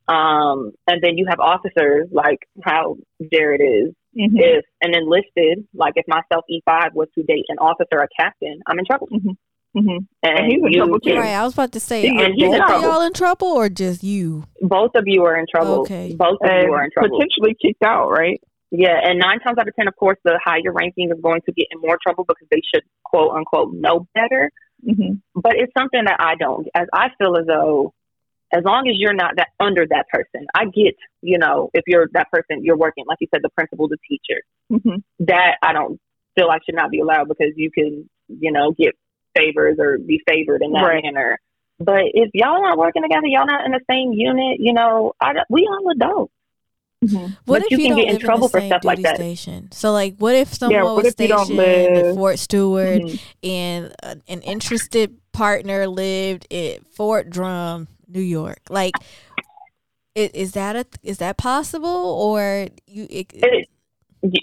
Speaker 3: Um, and then you have officers like how Jared is.
Speaker 2: Mhm.
Speaker 3: If an enlisted, like if myself E5 was to date an officer, a captain, I'm in trouble.
Speaker 2: Mhm.
Speaker 3: And,
Speaker 2: And he's in
Speaker 3: you
Speaker 2: trouble, too.
Speaker 1: Right. I was about to say,
Speaker 3: Yeah,
Speaker 1: are both of y'all in trouble or just you?
Speaker 3: both of you are in trouble.
Speaker 1: Okay.
Speaker 3: Both of
Speaker 2: And
Speaker 3: you are in trouble.
Speaker 2: potentially kicked out, right?
Speaker 3: Yeah, and nine times out of ten, of course, the higher ranking is going to get in more trouble because they should quote unquote know better.
Speaker 2: Mm-hmm.
Speaker 3: But it's something that I don't. As I feel as though, as long as you're not that under that person, I get. You know, if you're that person, you're working like you said, the principal, the teacher.
Speaker 2: Mm-hmm.
Speaker 3: That I don't feel like should not be allowed because you can, you know, get favors or be favored in that
Speaker 2: Right.
Speaker 3: manner. But if y'all not working together, y'all not in the same unit, you know, I, we all adults.
Speaker 2: Mm-hmm.
Speaker 1: What
Speaker 3: But
Speaker 1: if
Speaker 3: you
Speaker 1: you,
Speaker 3: can get in trouble
Speaker 1: in
Speaker 3: for stuff like that.
Speaker 1: station? So, like, what if someone
Speaker 2: what
Speaker 1: was stationed in Fort Stewart
Speaker 2: Mm-hmm.
Speaker 1: and uh, an interested partner lived at Fort Drum, New York? Like, i- is that a is that possible or you? It,
Speaker 3: It,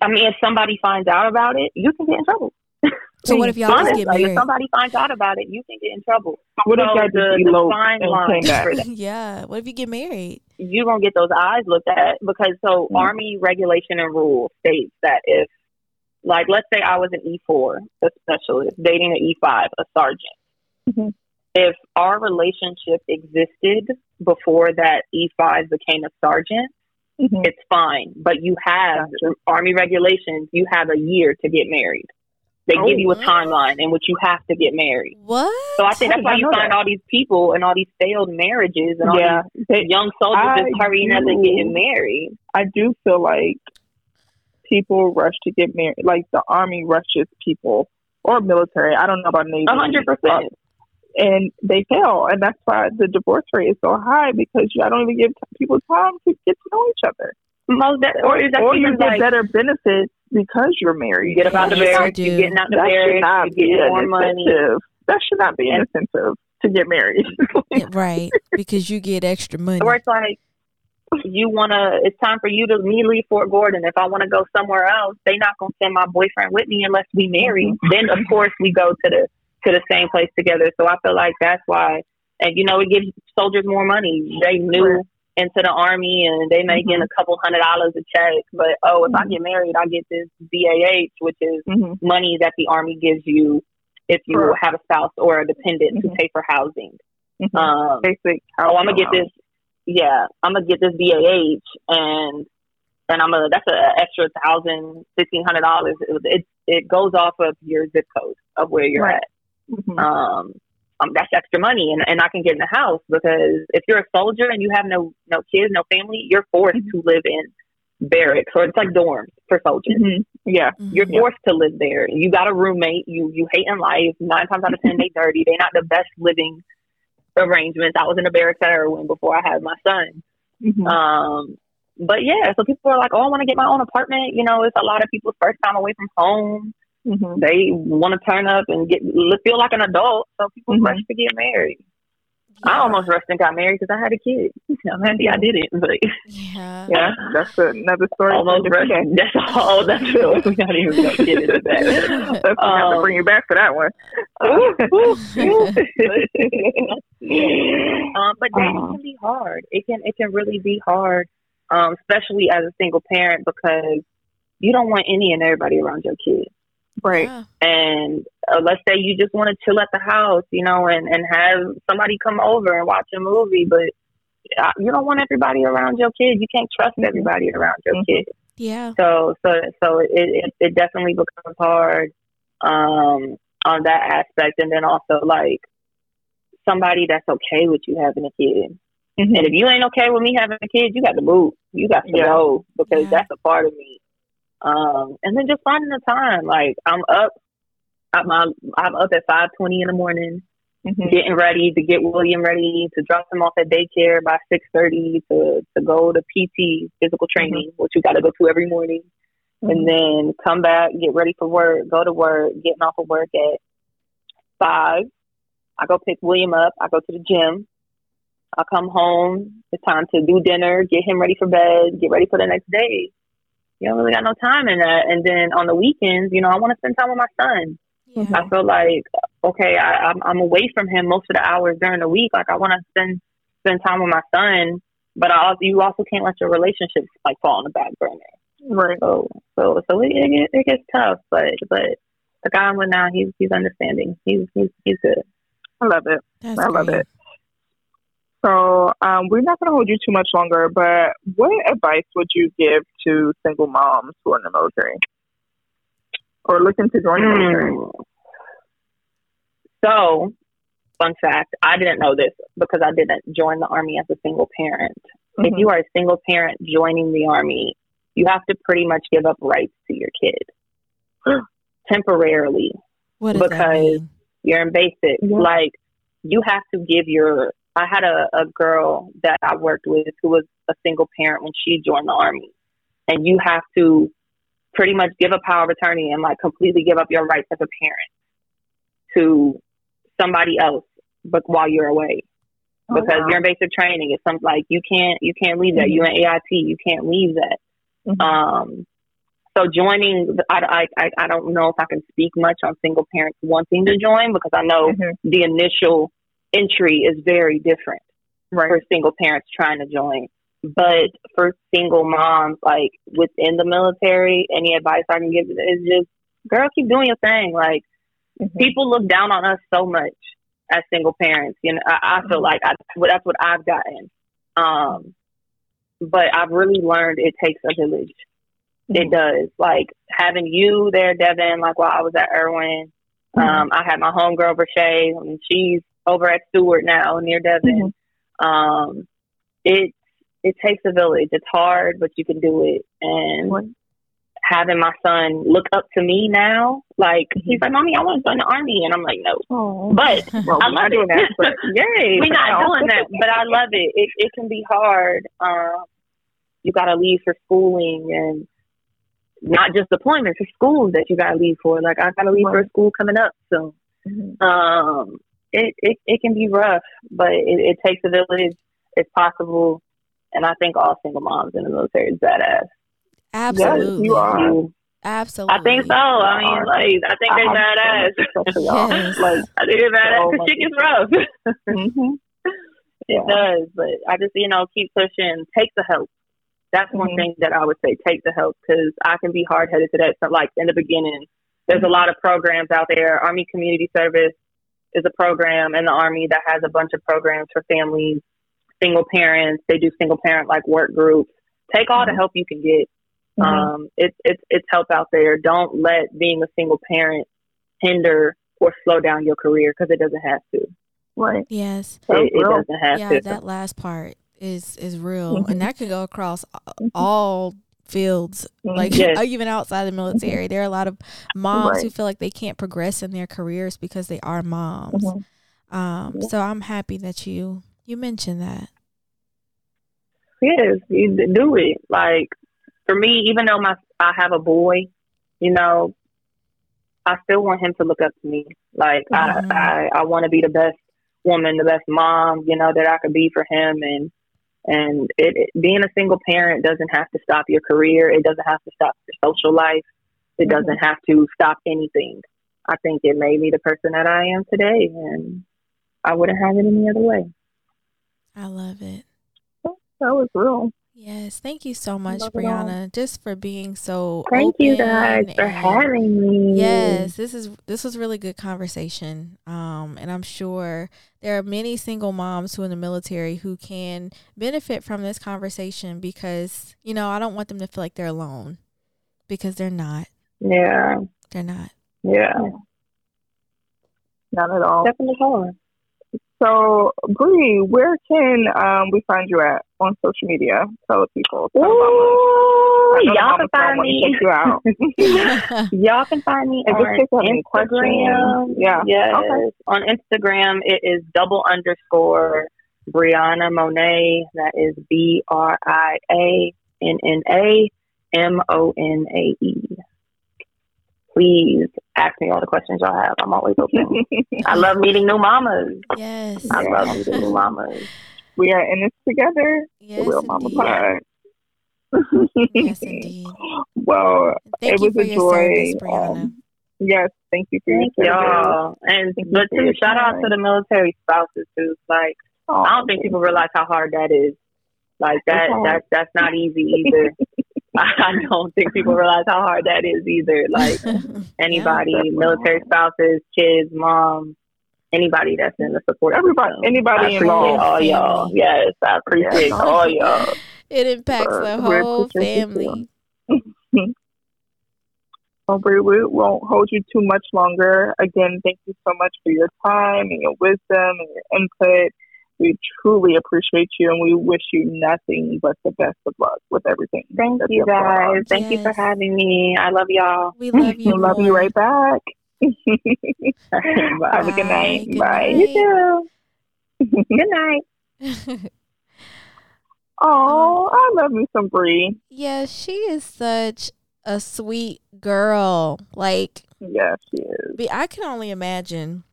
Speaker 3: I mean, if somebody finds out about it, you can get in trouble.
Speaker 1: so what if y'all just
Speaker 3: Honest,
Speaker 1: get
Speaker 3: like, if somebody finds out about it, you can get in trouble.
Speaker 2: What if y'all
Speaker 3: the- the fine line
Speaker 2: came back?
Speaker 3: for that-
Speaker 1: yeah. What if you get married?
Speaker 3: you gonna get those eyes looked at because so
Speaker 2: Mm.
Speaker 3: Army regulation and rule states that if, like, let's say I was an E four, a specialist dating an E five, a sergeant.
Speaker 2: Mhm.
Speaker 3: If our relationship existed before that E five became a sergeant,
Speaker 2: Mhm.
Speaker 3: it's fine. But you have Army regulations. You have a year to get married. They
Speaker 2: Oh.
Speaker 3: give you a timeline in which you have to get married.
Speaker 1: What?
Speaker 3: So I think that's why you find
Speaker 2: that?
Speaker 3: all these people and all these failed marriages and all
Speaker 2: Yeah,
Speaker 3: these
Speaker 2: they,
Speaker 3: young soldiers
Speaker 2: I
Speaker 3: just hurrying up and getting married.
Speaker 2: I do feel like people rush to get married. Like the army rushes people or military. I don't know about navy.
Speaker 3: A hundred percent.
Speaker 2: And they fail, and that's why the divorce rate is so high because you, I don't even give people time to get to know each other,
Speaker 3: Most that, or is that
Speaker 2: or you
Speaker 3: even
Speaker 2: get
Speaker 3: like
Speaker 2: better benefits because you're married.
Speaker 3: you get up out the
Speaker 1: Yes, I
Speaker 3: barracks,
Speaker 1: do.
Speaker 3: you getting out the
Speaker 2: that should not
Speaker 3: you
Speaker 2: be
Speaker 3: getting
Speaker 2: an
Speaker 3: more money.
Speaker 2: incentive. That should not be an incentive to get married.
Speaker 1: Right, because you get extra money.
Speaker 3: Or it's like you wanna. It's time for you to me leave Fort Gordon. If I want to go somewhere else, they not gonna send my boyfriend with me unless we marry. Mm-hmm. Then of course we go to the to the same place together. So I feel like that's why. And you know, it gives soldiers more money. They knew into the army and they may get a couple hundred dollars a check. But oh, if I get married, I get this BAH, which is
Speaker 2: hmm
Speaker 3: money that the army gives you if you
Speaker 2: Correct.
Speaker 3: have a spouse or a dependent to
Speaker 2: Mhm.
Speaker 3: pay for housing.
Speaker 2: hmm
Speaker 3: Um,
Speaker 2: Basic.
Speaker 3: oh, I'm gonna get this. Yeah, I'm gonna get this BAH, and and I'm gonna that's an extra thousand, fifteen hundred dollars. It, it it goes off of your zip code of where you're
Speaker 2: Right.
Speaker 3: at.
Speaker 2: Hmm
Speaker 3: Um, um, that's extra money, and, and I can get in the house because if you're a soldier and you have no no kids, no family, you're forced
Speaker 2: Mhm.
Speaker 3: to live in barracks or it's like dorms for soldiers.
Speaker 2: hmm Yeah.
Speaker 1: Mhm.
Speaker 3: You're
Speaker 2: Yeah.
Speaker 3: forced to live there. You got a roommate. You you hate in life. Nine times out of ten, they dirty. They're not the best living arrangements. I was in a barracks at Irwin before I had my son.
Speaker 2: hmm
Speaker 3: Um, but yeah, so people are like, "Oh, I want to get my own apartment." You know, it's a lot of people's first time away from home.
Speaker 2: Hmm
Speaker 3: They want to turn up and get feel like an adult. So people
Speaker 2: Mhm.
Speaker 3: rush to get married. I almost rushed and got married because I had a kid. I'm happy I didn't, but
Speaker 1: Yeah.
Speaker 2: Yeah, that's another story.
Speaker 3: almost rushed.
Speaker 2: day.
Speaker 3: That's all. That's true. We're not even going to get into that.
Speaker 2: That's gonna have to
Speaker 3: Um,
Speaker 2: bring you back for that one.
Speaker 3: um, but dating
Speaker 2: Uh-huh.
Speaker 3: can be hard. It can it can really be hard, um, especially as a single parent because you don't want any and everybody around your kid.
Speaker 2: Right.
Speaker 1: Yeah.
Speaker 3: And uh, let's say you just want to chill at the house, you know, and and have somebody come over and watch a movie, but uh, you don't want everybody around your kid. You can't trust
Speaker 2: Mhm.
Speaker 3: everybody around your
Speaker 2: Mhm.
Speaker 3: kid.
Speaker 1: Yeah.
Speaker 3: So so so it, it it definitely becomes hard um on that aspect and then also like somebody that's okay with you having a kid.
Speaker 2: Mhm.
Speaker 3: And if you ain't okay with me having a kid, you got to move. You got to
Speaker 2: Yeah.
Speaker 3: go because
Speaker 1: Yeah.
Speaker 3: that's a part of me. Um and then just finding the time. Like I'm up I'm I'm I'm up at five twenty in the morning mm-hmm. getting ready to get William ready to drop him off at daycare by six thirty to to go to PT physical mm-hmm. training, mm-hmm. which you got to go to every morning, mm-hmm. and then come back, get ready for work, go to work, getting off of work at five. I go pick William up. I go to the gym. I come home. It's time to do dinner, get him ready for bed, get ready for the next day. You don't really got no time in that. And then on the weekends, you know, I want to spend time with my son. Yeah. I feel like okay, I, I'm I'm away from him most of the hours during the week. Like I want to spend spend time with my son, but I also, you also can't let your relationships like fall on the back burner. Right. So so so it, it, it gets tough, but but the guy I'm with now, he's he's understanding. He's he's he's good.
Speaker 2: I love it. That's I love great. it. So um, we're not going to hold you too much longer, but what advice would you give to single moms who are in the military? or looking to join the military? Hmm.
Speaker 3: So, fun fact, I didn't know this because I didn't join the army as a single parent. Mm-hmm. If you are a single parent joining the army, you have to pretty much give up rights to your kid temporarily because you're in basic. Mm-hmm. Like you have to give your. I had a, a girl that I worked with who was a single parent when she joined the army, and you have to pretty much give a power of attorney and like completely give up your rights as a parent to somebody else but while you're away oh, because wow. you're in basic training it's something like you can't you can't leave that mm-hmm. you're in ait you can't leave that mm-hmm. um so joining I, I i don't know if i can speak much on single parents wanting to join because i know mm-hmm. the initial entry is very different right. for single parents trying to join but for single moms, like within the military, any advice I can give is just, girl, keep doing your thing. Like, mm-hmm. people look down on us so much as single parents. You know, I, I feel mm-hmm. like I, that's what I've gotten. Um, but I've really learned it takes a village. Mm-hmm. It does. Like having you there, Devin, like while I was at Irwin, mm-hmm. um, I had my homegirl, Brashay, and she's over at Stewart now near Devin. Mm-hmm. Um, it it takes a village. It's hard, but you can do it. And having my son look up to me now, like he's like, "Mommy, I want to join the army," and I'm like, "No," oh. but well, I love it. That, but yay, we're not doing that, but I love it. It it can be hard. Um, you got to leave for schooling and not just deployments, for schools that you got to leave for. Like I got to leave right. for school coming up, so mm-hmm. um, it, it it can be rough, but it, it takes a village. It's possible and I think all single moms in the military is badass.
Speaker 1: Absolutely. Yes, you are. Absolutely.
Speaker 3: I think so. I mean, like, I think they're badass. yes. Like, I think they're badass. The shit is rough. mm-hmm. It yeah. does, but I just, you know, keep pushing. Take the help. That's mm-hmm. one thing that I would say. Take the help because I can be hard headed to that. So, like, in the beginning, there's a lot of programs out there. Army Community Service is a program in the Army that has a bunch of programs for families single parents. They do single parent like work groups. Take all mm-hmm. the help you can get. Mm-hmm. Um, it's it's it's help out there. Don't let being a single parent hinder or slow down your career because it doesn't have to.
Speaker 2: Right.
Speaker 1: Yes.
Speaker 3: It, it doesn't have
Speaker 1: yeah,
Speaker 3: to.
Speaker 1: Yeah, that last part is is real, mm-hmm. and that could go across mm-hmm. all fields, like yes. even outside the military. There are a lot of moms right. who feel like they can't progress in their careers because they are moms. Mm-hmm. Um, so I'm happy that you you mentioned that.
Speaker 3: Yes, you do it. Like for me, even though my I have a boy, you know, I still want him to look up to me. Like mm-hmm. I, I, I want to be the best woman, the best mom, you know, that I could be for him. And and it, it, being a single parent doesn't have to stop your career. It doesn't have to stop your social life. It mm-hmm. doesn't have to stop anything. I think it made me the person that I am today, and I wouldn't have it any other way.
Speaker 1: I love it.
Speaker 2: That was real.
Speaker 1: Yes, thank you so much, Brianna, just for being so.
Speaker 3: Thank you guys for having me.
Speaker 1: Yes, this is this was really good conversation, um, and I'm sure there are many single moms who are in the military who can benefit from this conversation because you know I don't want them to feel like they're alone because they're not.
Speaker 3: Yeah,
Speaker 1: they're not.
Speaker 3: Yeah,
Speaker 2: not at all.
Speaker 3: Definitely hard.
Speaker 2: So, Bree, where can um, we find you at on social media? Tell people. Tell
Speaker 3: Ooh, y'all can find me.
Speaker 2: check you out.
Speaker 3: Y'all can find me
Speaker 2: And just
Speaker 3: on
Speaker 2: check any
Speaker 3: Instagram.
Speaker 2: questions. Yeah.
Speaker 3: Yes.
Speaker 2: Okay.
Speaker 3: On Instagram, it is double underscore Brianna Monae. That is B R I A N N A M O N A E. Please ask me all the questions y'all have. I'm always open. I love meeting new mamas.
Speaker 1: yes.
Speaker 3: I love meeting new mamas.
Speaker 2: We are in this together.
Speaker 1: Yes,
Speaker 2: the Real Mama
Speaker 1: indeed.
Speaker 2: Pod.
Speaker 1: Yes, indeed.
Speaker 2: well,
Speaker 1: Thank
Speaker 2: it
Speaker 1: you
Speaker 2: was
Speaker 1: for
Speaker 2: a joy.
Speaker 1: service,
Speaker 2: um, yes, thank you for
Speaker 3: Thank
Speaker 2: your
Speaker 3: y'all. And
Speaker 2: Thank
Speaker 3: but
Speaker 2: for
Speaker 3: too,
Speaker 2: your
Speaker 3: shout out to the military spouses too. Like
Speaker 2: Oh,
Speaker 3: I don't think people realize how hard that is. Like that
Speaker 2: It's hard.
Speaker 3: that's that's not easy either. I don't think people realize how hard that is either. Like anybody,
Speaker 2: definitely.
Speaker 3: military spouses, kids, moms, anybody that's in the support.
Speaker 2: Everybody-
Speaker 3: system.
Speaker 2: anybody
Speaker 3: I
Speaker 2: involved.
Speaker 3: all y'all. Yes, I appreciate
Speaker 2: Yeah.
Speaker 3: all y'all.
Speaker 1: it impacts
Speaker 2: Sure.
Speaker 1: the whole
Speaker 2: appreciate you,
Speaker 1: family.
Speaker 2: Well, Bree, we won't hold you too much longer. Again, thank you so much for your time and your wisdom and your input. We truly appreciate you, and we wish you nothing but the best of luck with everything.
Speaker 3: Thank you
Speaker 2: you're going on.
Speaker 3: guys. Thank you for having me. I love y'all.
Speaker 1: We love you.
Speaker 2: We love you right back.
Speaker 3: Bye.
Speaker 2: Have a good night.
Speaker 1: Good
Speaker 2: Bye.
Speaker 1: night.
Speaker 3: You too. Good night.
Speaker 2: Oh, I love me some Bree.
Speaker 1: yeah, she is such a sweet girl. Like,
Speaker 2: Yes, she is.
Speaker 1: be, I can only imagine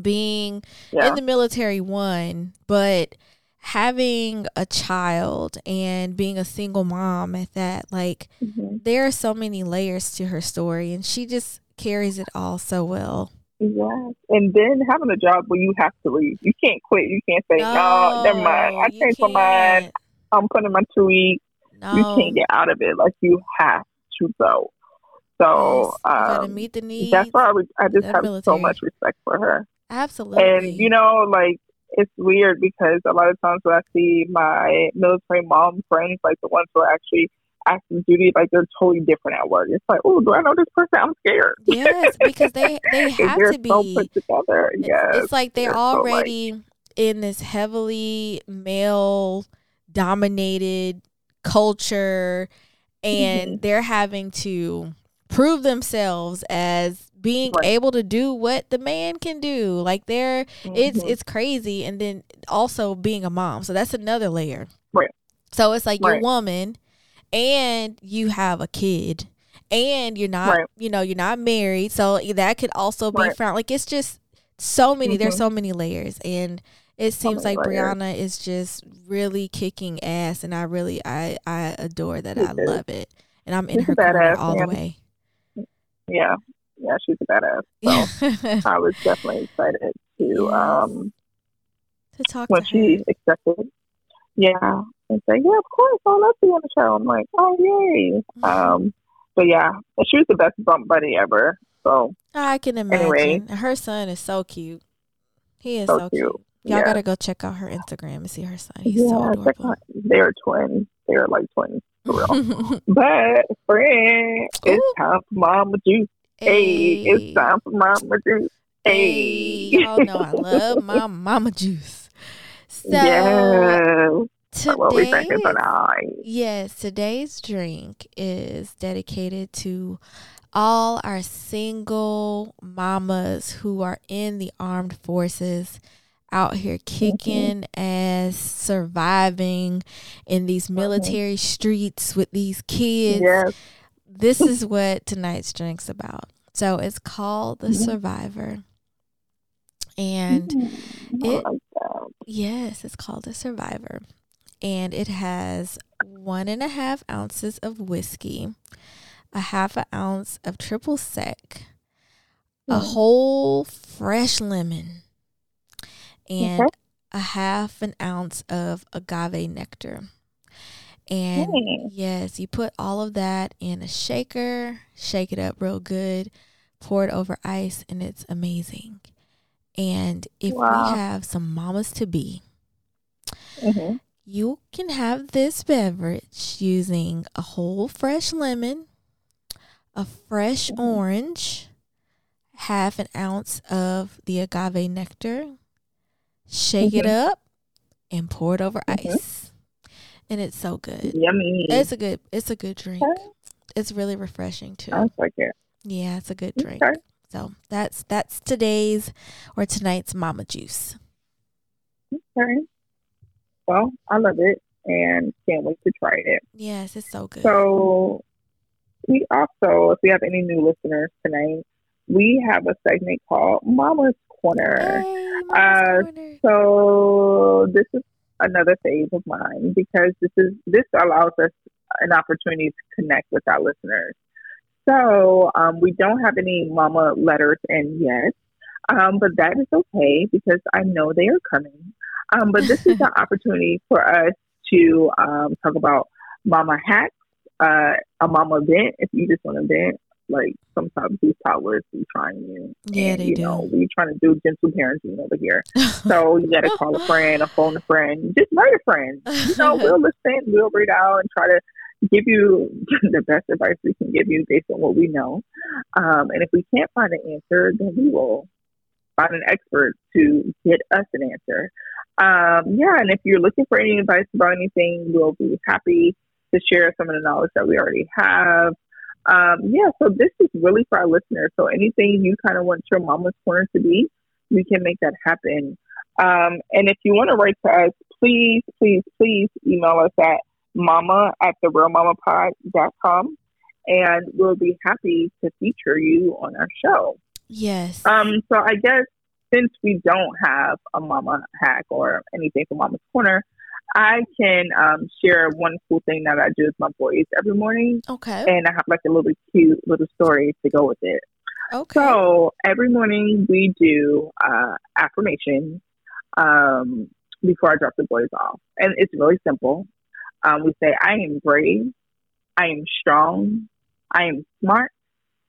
Speaker 1: being
Speaker 2: Yeah.
Speaker 1: in the military one, but having a child and being a single mom at that, like
Speaker 2: Mhm.
Speaker 1: there are so many layers to her story and she just carries it all so well.
Speaker 2: Yes. And then having a job where you have to leave. You can't quit. You can't say, no, never mind. I changed my mind. I'm putting my two weeks.
Speaker 1: No.
Speaker 2: You can't get out of it. Like, you have to go. So,
Speaker 1: Yes,
Speaker 2: um,
Speaker 1: meet the needs.
Speaker 2: that's why I, re- I just have
Speaker 1: military.
Speaker 2: so much respect for her.
Speaker 1: Absolutely.
Speaker 2: And, you know, like, it's weird because a lot of times when I see my military mom friends, like the ones who are actually active duty, like they're totally different at work. It's like, oh, do I know this person? I'm scared.
Speaker 1: yes, because they they have to be.
Speaker 2: so put together. Yes.
Speaker 1: It's like they're
Speaker 2: they're so, like-
Speaker 1: already in this heavily male dominated culture and
Speaker 2: Mhm.
Speaker 1: they're having to prove themselves as being
Speaker 2: Right.
Speaker 1: able to do what the man can do. Like they're it's
Speaker 2: Mhm.
Speaker 1: it's crazy and then also being a mom. So that's another layer.
Speaker 2: Right.
Speaker 1: So it's like you're a woman and you have a kid and you're not
Speaker 2: Right.
Speaker 1: you know, you're not married. So that could also be
Speaker 2: Right.
Speaker 1: found like it's just so many there's
Speaker 2: Mhm.
Speaker 1: so many layers and it seems like
Speaker 2: layers.
Speaker 1: Brianna is just really kicking ass and I really I I adore that.
Speaker 2: She
Speaker 1: I
Speaker 2: is.
Speaker 1: love it. And I'm in
Speaker 2: She's
Speaker 1: her corner all the way.
Speaker 2: yeah, yeah, she's a badass. So I was definitely excited to um
Speaker 1: to talk
Speaker 2: when
Speaker 1: to
Speaker 2: she accepted. Yeah, and say, yeah, of course, I'll love to be on the show. I'm like, oh yay. Um, but yeah, she was the best bump buddy ever. So
Speaker 1: I can imagine.
Speaker 2: Anyway.
Speaker 1: Her son is so cute. He is so,
Speaker 2: so
Speaker 1: cute.
Speaker 2: cute.
Speaker 1: Y'all
Speaker 2: yeah,
Speaker 1: gotta go check out her Instagram and see her son. He's so
Speaker 2: yeah, check
Speaker 1: adorable.
Speaker 2: out- they're twins. They're like twins for real. but friend, it's time for Mama Juice. Hey, it's time for Mama Juice.
Speaker 1: Hey,
Speaker 2: Hey.
Speaker 1: y'all know I love my mama juice. So
Speaker 2: yes. What we drinking tonight?
Speaker 1: yes, today's drink is dedicated to all our single mamas who are in the armed forces out here kicking ass, surviving in these military streets with these kids.
Speaker 2: Yes.
Speaker 1: This is what tonight's drink's about. So it's called The
Speaker 2: Mhm.
Speaker 1: Survivor. And
Speaker 2: Mm, I
Speaker 1: it-
Speaker 2: like
Speaker 1: yes, it's called The Survivor. And it has one and a half ounces of whiskey, a half an ounce of triple sec, a
Speaker 2: Mm.
Speaker 1: whole fresh lemon, and
Speaker 2: Okay.
Speaker 1: a half an ounce of agave nectar. And yes, you put all of that in a shaker, shake it up real good, pour it over ice, and it's amazing. And if
Speaker 2: Wow.
Speaker 1: we have some mamas to be,
Speaker 2: Mhm.
Speaker 1: You can have this beverage using a whole fresh lemon, a fresh
Speaker 2: Mhm.
Speaker 1: orange, half an ounce of the agave nectar. shake it
Speaker 2: Mhm.
Speaker 1: up, and pour it over
Speaker 2: Mhm.
Speaker 1: ice. And it's so good.
Speaker 2: Yummy.
Speaker 1: It's a good it's a good drink.
Speaker 2: Okay.
Speaker 1: It's really refreshing too.
Speaker 2: Sounds like it.
Speaker 1: Yeah, it's a good drink.
Speaker 2: Okay.
Speaker 1: So that's that's today's or tonight's mama juice.
Speaker 2: Okay. Well, I love it and can't wait to try it.
Speaker 1: Yes, it's so good.
Speaker 2: So we also, if we have any new listeners tonight, we have a segment called Mama's Corner.
Speaker 1: Hey,
Speaker 2: Uh,
Speaker 1: Corner.
Speaker 2: So this is another phase of mine because this is this allows us an opportunity to connect with our listeners. So um, we don't have any mama letters in yet, um, but that is okay because I know they are coming. Um, but this is an opportunity for us to um, talk about mama hacks, uh, a mama vent. If you just want to vent, like sometimes these toddlers be trying you.
Speaker 1: Yeah,
Speaker 2: and,
Speaker 1: they
Speaker 2: you
Speaker 1: do.
Speaker 2: know, we trying to do gentle parenting over here. So you got to call a friend, a phone a friend, just write a friend. You know, we'll listen, we'll read out and try to give you the best advice we can give you based on what we know. Um, and if we can't find an answer, then we will find an expert to get us an answer. Um, yeah, and if you're looking for any advice about anything, we'll be happy to share some of the knowledge that we already have. Um, yeah, so this is really for our listeners. So anything you kind of want your mama's corner to be, we can make that happen. Um, and if you want to write to us, please, please, please email us at mama at the realmamapod.com and we'll be happy to feature you on our show.
Speaker 1: yes.
Speaker 2: Um, so I guess since we don't have a mama hack or anything for Mama's Corner, I can um, share one cool thing that I do with my boys every morning,
Speaker 1: okay.
Speaker 2: and I have like a little cute little story to go with it.
Speaker 1: Okay.
Speaker 2: So every morning we do uh, affirmations um, before I drop the boys off, and it's really simple. Um, we say, "I am brave. I am strong. I am smart.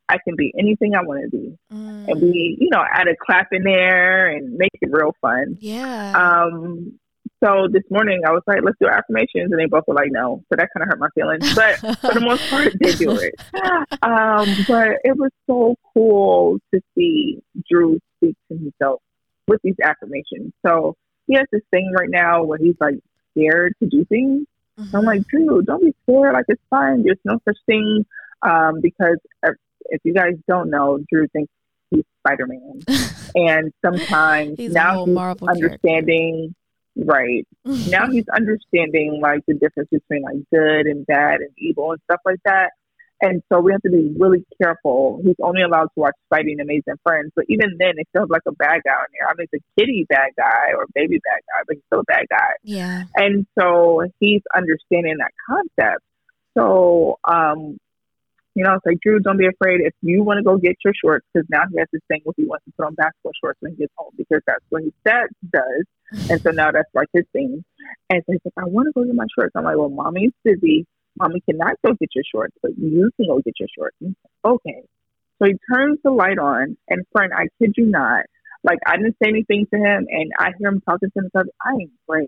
Speaker 2: I can be anything I want to be."
Speaker 1: Mm,
Speaker 2: And we, you know, add a clap in there and make it real fun.
Speaker 1: yeah.
Speaker 2: Um, so this morning I was like, "Let's do affirmations," and they both were like, "No." So that kind of hurt my feelings, but for the most part, they do it. Um, but it was so cool to see Drew speak to himself with these affirmations. So he has this thing right now where he's like scared to do things.
Speaker 1: Mhm.
Speaker 2: So I'm like, Drew, don't be scared. Like it's fine. There's no such thing. Um, because if, you guys don't know, Drew thinks he's Spider Man, and sometimes
Speaker 1: He's
Speaker 2: now he's
Speaker 1: Marvel character.
Speaker 2: understanding. Right now he's understanding like the difference between like good and bad and evil and stuff like that. And so we have to be really careful. He's only allowed to watch Spidey and Amazing Friends, but even then, they still have like a bad guy in there. I mean, it's a kitty bad guy or baby bad guy, but he's still a bad guy.
Speaker 1: yeah.
Speaker 2: And so he's understanding that concept. So, um, you know, it's like, Drew, don't be afraid. If you want to go get your shorts, because now he has this thing where he wants to put on basketball shorts when he gets home, because that's what his dad does. And so now that's like his thing. And so he's like, I want to go get my shorts. I'm like, well, mommy's busy. Mommy cannot go get your shorts, but you can go get your shorts. Like, okay. So he turns the light on, and friend, I kid you not, like I didn't say anything to him, and I hear him talking to himself. I am brave.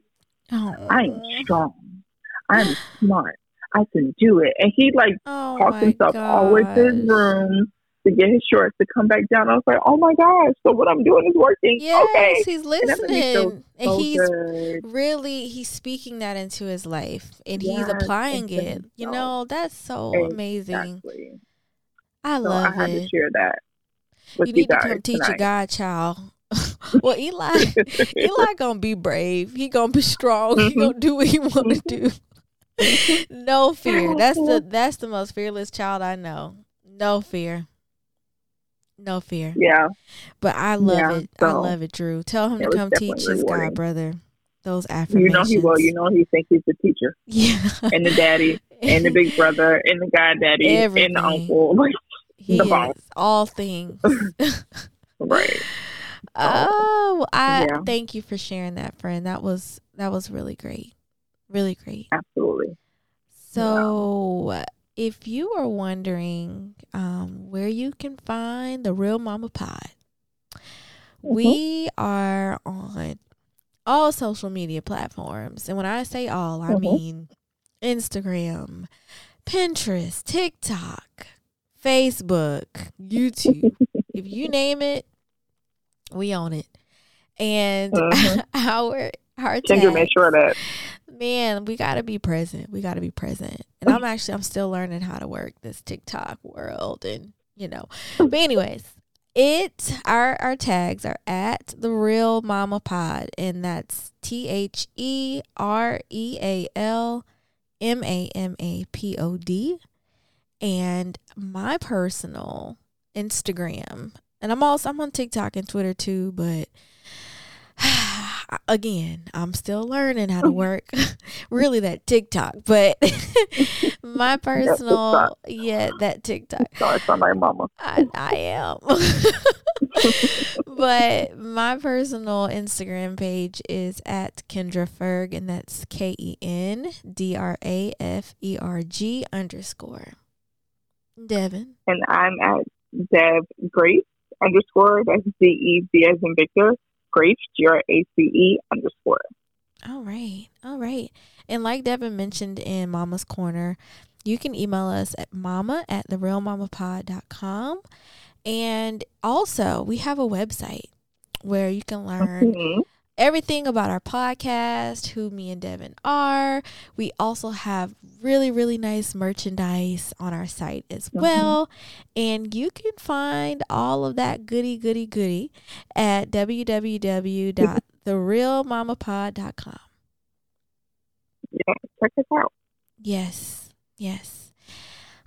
Speaker 1: Oh.
Speaker 2: I am strong. I'm smart. I can do it. And he like
Speaker 1: Oh
Speaker 2: talked himself all the way to his room to get his shorts to come back down. I was like, oh my gosh, so what I'm doing is working.
Speaker 1: Yes,
Speaker 2: okay.
Speaker 1: he's
Speaker 2: And
Speaker 1: listening. And
Speaker 2: So
Speaker 1: he's
Speaker 2: good.
Speaker 1: really he's speaking that into his life and he's applying it. You know, that's so amazing.
Speaker 2: Exactly.
Speaker 1: I
Speaker 2: So
Speaker 1: love
Speaker 2: I had to
Speaker 1: it.
Speaker 2: share that with
Speaker 1: You
Speaker 2: you,
Speaker 1: need to come teach a
Speaker 2: tonight.
Speaker 1: godchild. well, Eli, Eli gonna be brave. He gonna be strong. He gonna do what he want to do. No fear. Oh, that's the that's the most fearless child I know. No fear. No fear.
Speaker 2: yeah,
Speaker 1: But I love
Speaker 2: Yeah,
Speaker 1: it. I love it, Drew. Tell him to come teach his
Speaker 2: rewarding.
Speaker 1: god brother those
Speaker 2: you know he will. You know he thinks he's the teacher
Speaker 1: Yeah.
Speaker 2: and the daddy and the big brother and the goddaddy and
Speaker 1: Everything.
Speaker 2: the uncle. Like,
Speaker 1: he
Speaker 2: the boss.
Speaker 1: all things.
Speaker 2: right.
Speaker 1: Oh, I
Speaker 2: Yeah.
Speaker 1: thank you for sharing that, friend. That was that was really great, really great.
Speaker 2: Absolutely.
Speaker 1: So, if you are wondering um, where you can find the Real Mama Pod, we are on all social media platforms, and when I say all, I
Speaker 2: Mhm.
Speaker 1: mean Instagram, Pinterest, TikTok, Facebook, YouTube. if you name it, we own it. and mm-hmm. our our
Speaker 2: Kendra made sure that
Speaker 1: man, we gotta be present. We gotta be present. And I'm actually I'm still learning how to work this TikTok world and you know. But anyways, it our our tags are at the real mama pod and that's T H E R E A L M A M A P O D and my personal Instagram and I'm also I'm on TikTok and Twitter too but again, I'm still learning how to work really that TikTok, but my personal, yeah, that TikTok.
Speaker 2: Sorry for my mama.
Speaker 1: I, I am. but my personal Instagram page is at Kendra Ferg, and that's K E N D R A F E R G underscore. Devin.
Speaker 2: And I'm at Dev Grace underscore. That's D E V as in Victor Grace, G R A C E underscore.
Speaker 1: All right. All right. And like Devin mentioned in Mama's Corner, you can email us at mama at therealmamapod.com. And also, we have a website where you can learn mm-hmm everything about our podcast, who me and Devin are. We also have really, really nice merchandise on our site as mm-hmm. well. And you can find all of that goody, goody, goody at www.therealmamapod.com.
Speaker 2: Yeah, check us out.
Speaker 1: Yes, yes.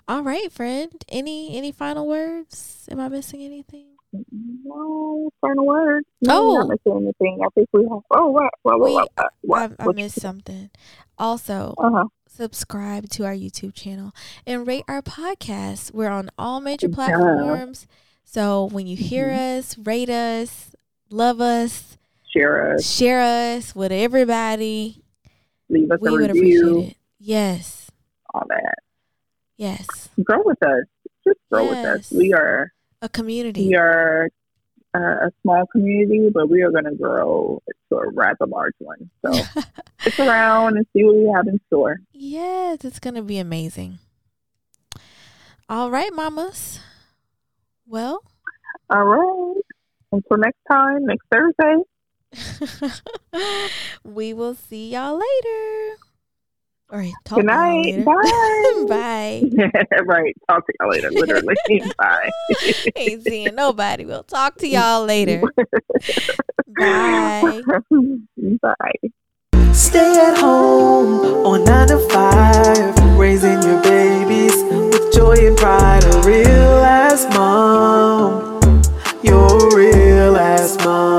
Speaker 1: All right, friend. Any any final words? Am I missing anything?
Speaker 2: No final words. No, oh, not missing anything. I think we have. Oh, what? What? What? what, what, what
Speaker 1: I, I missed something. Also, uh-huh. subscribe to our YouTube channel and rate our podcast. We're on all major platforms. Yeah. So when you hear mm-hmm. us, rate us, love us,
Speaker 2: share us,
Speaker 1: share us with everybody.
Speaker 2: Leave us we a would review. Appreciate it.
Speaker 1: Yes.
Speaker 2: All that.
Speaker 1: Yes.
Speaker 2: Grow with us. Just grow yes. with us. We are
Speaker 1: a community.
Speaker 2: We are uh, a small community, but we are going to grow to a rather large one. So stick around and see what we have in store.
Speaker 1: Yes, it's going to be amazing. All right, mamas. Well,
Speaker 2: all right. Until next time, next Thursday.
Speaker 1: we will see y'all later. All right.
Speaker 2: Talk Good night. Bye.
Speaker 1: Bye. Yeah.
Speaker 2: right. Talk to y'all later. Literally. Bye.
Speaker 1: Ain't seeing nobody. We'll talk to y'all later. Bye.
Speaker 2: Bye.
Speaker 4: Stay at home on nine to five, raising your babies with joy and pride. A real ass mom. Your real ass mom.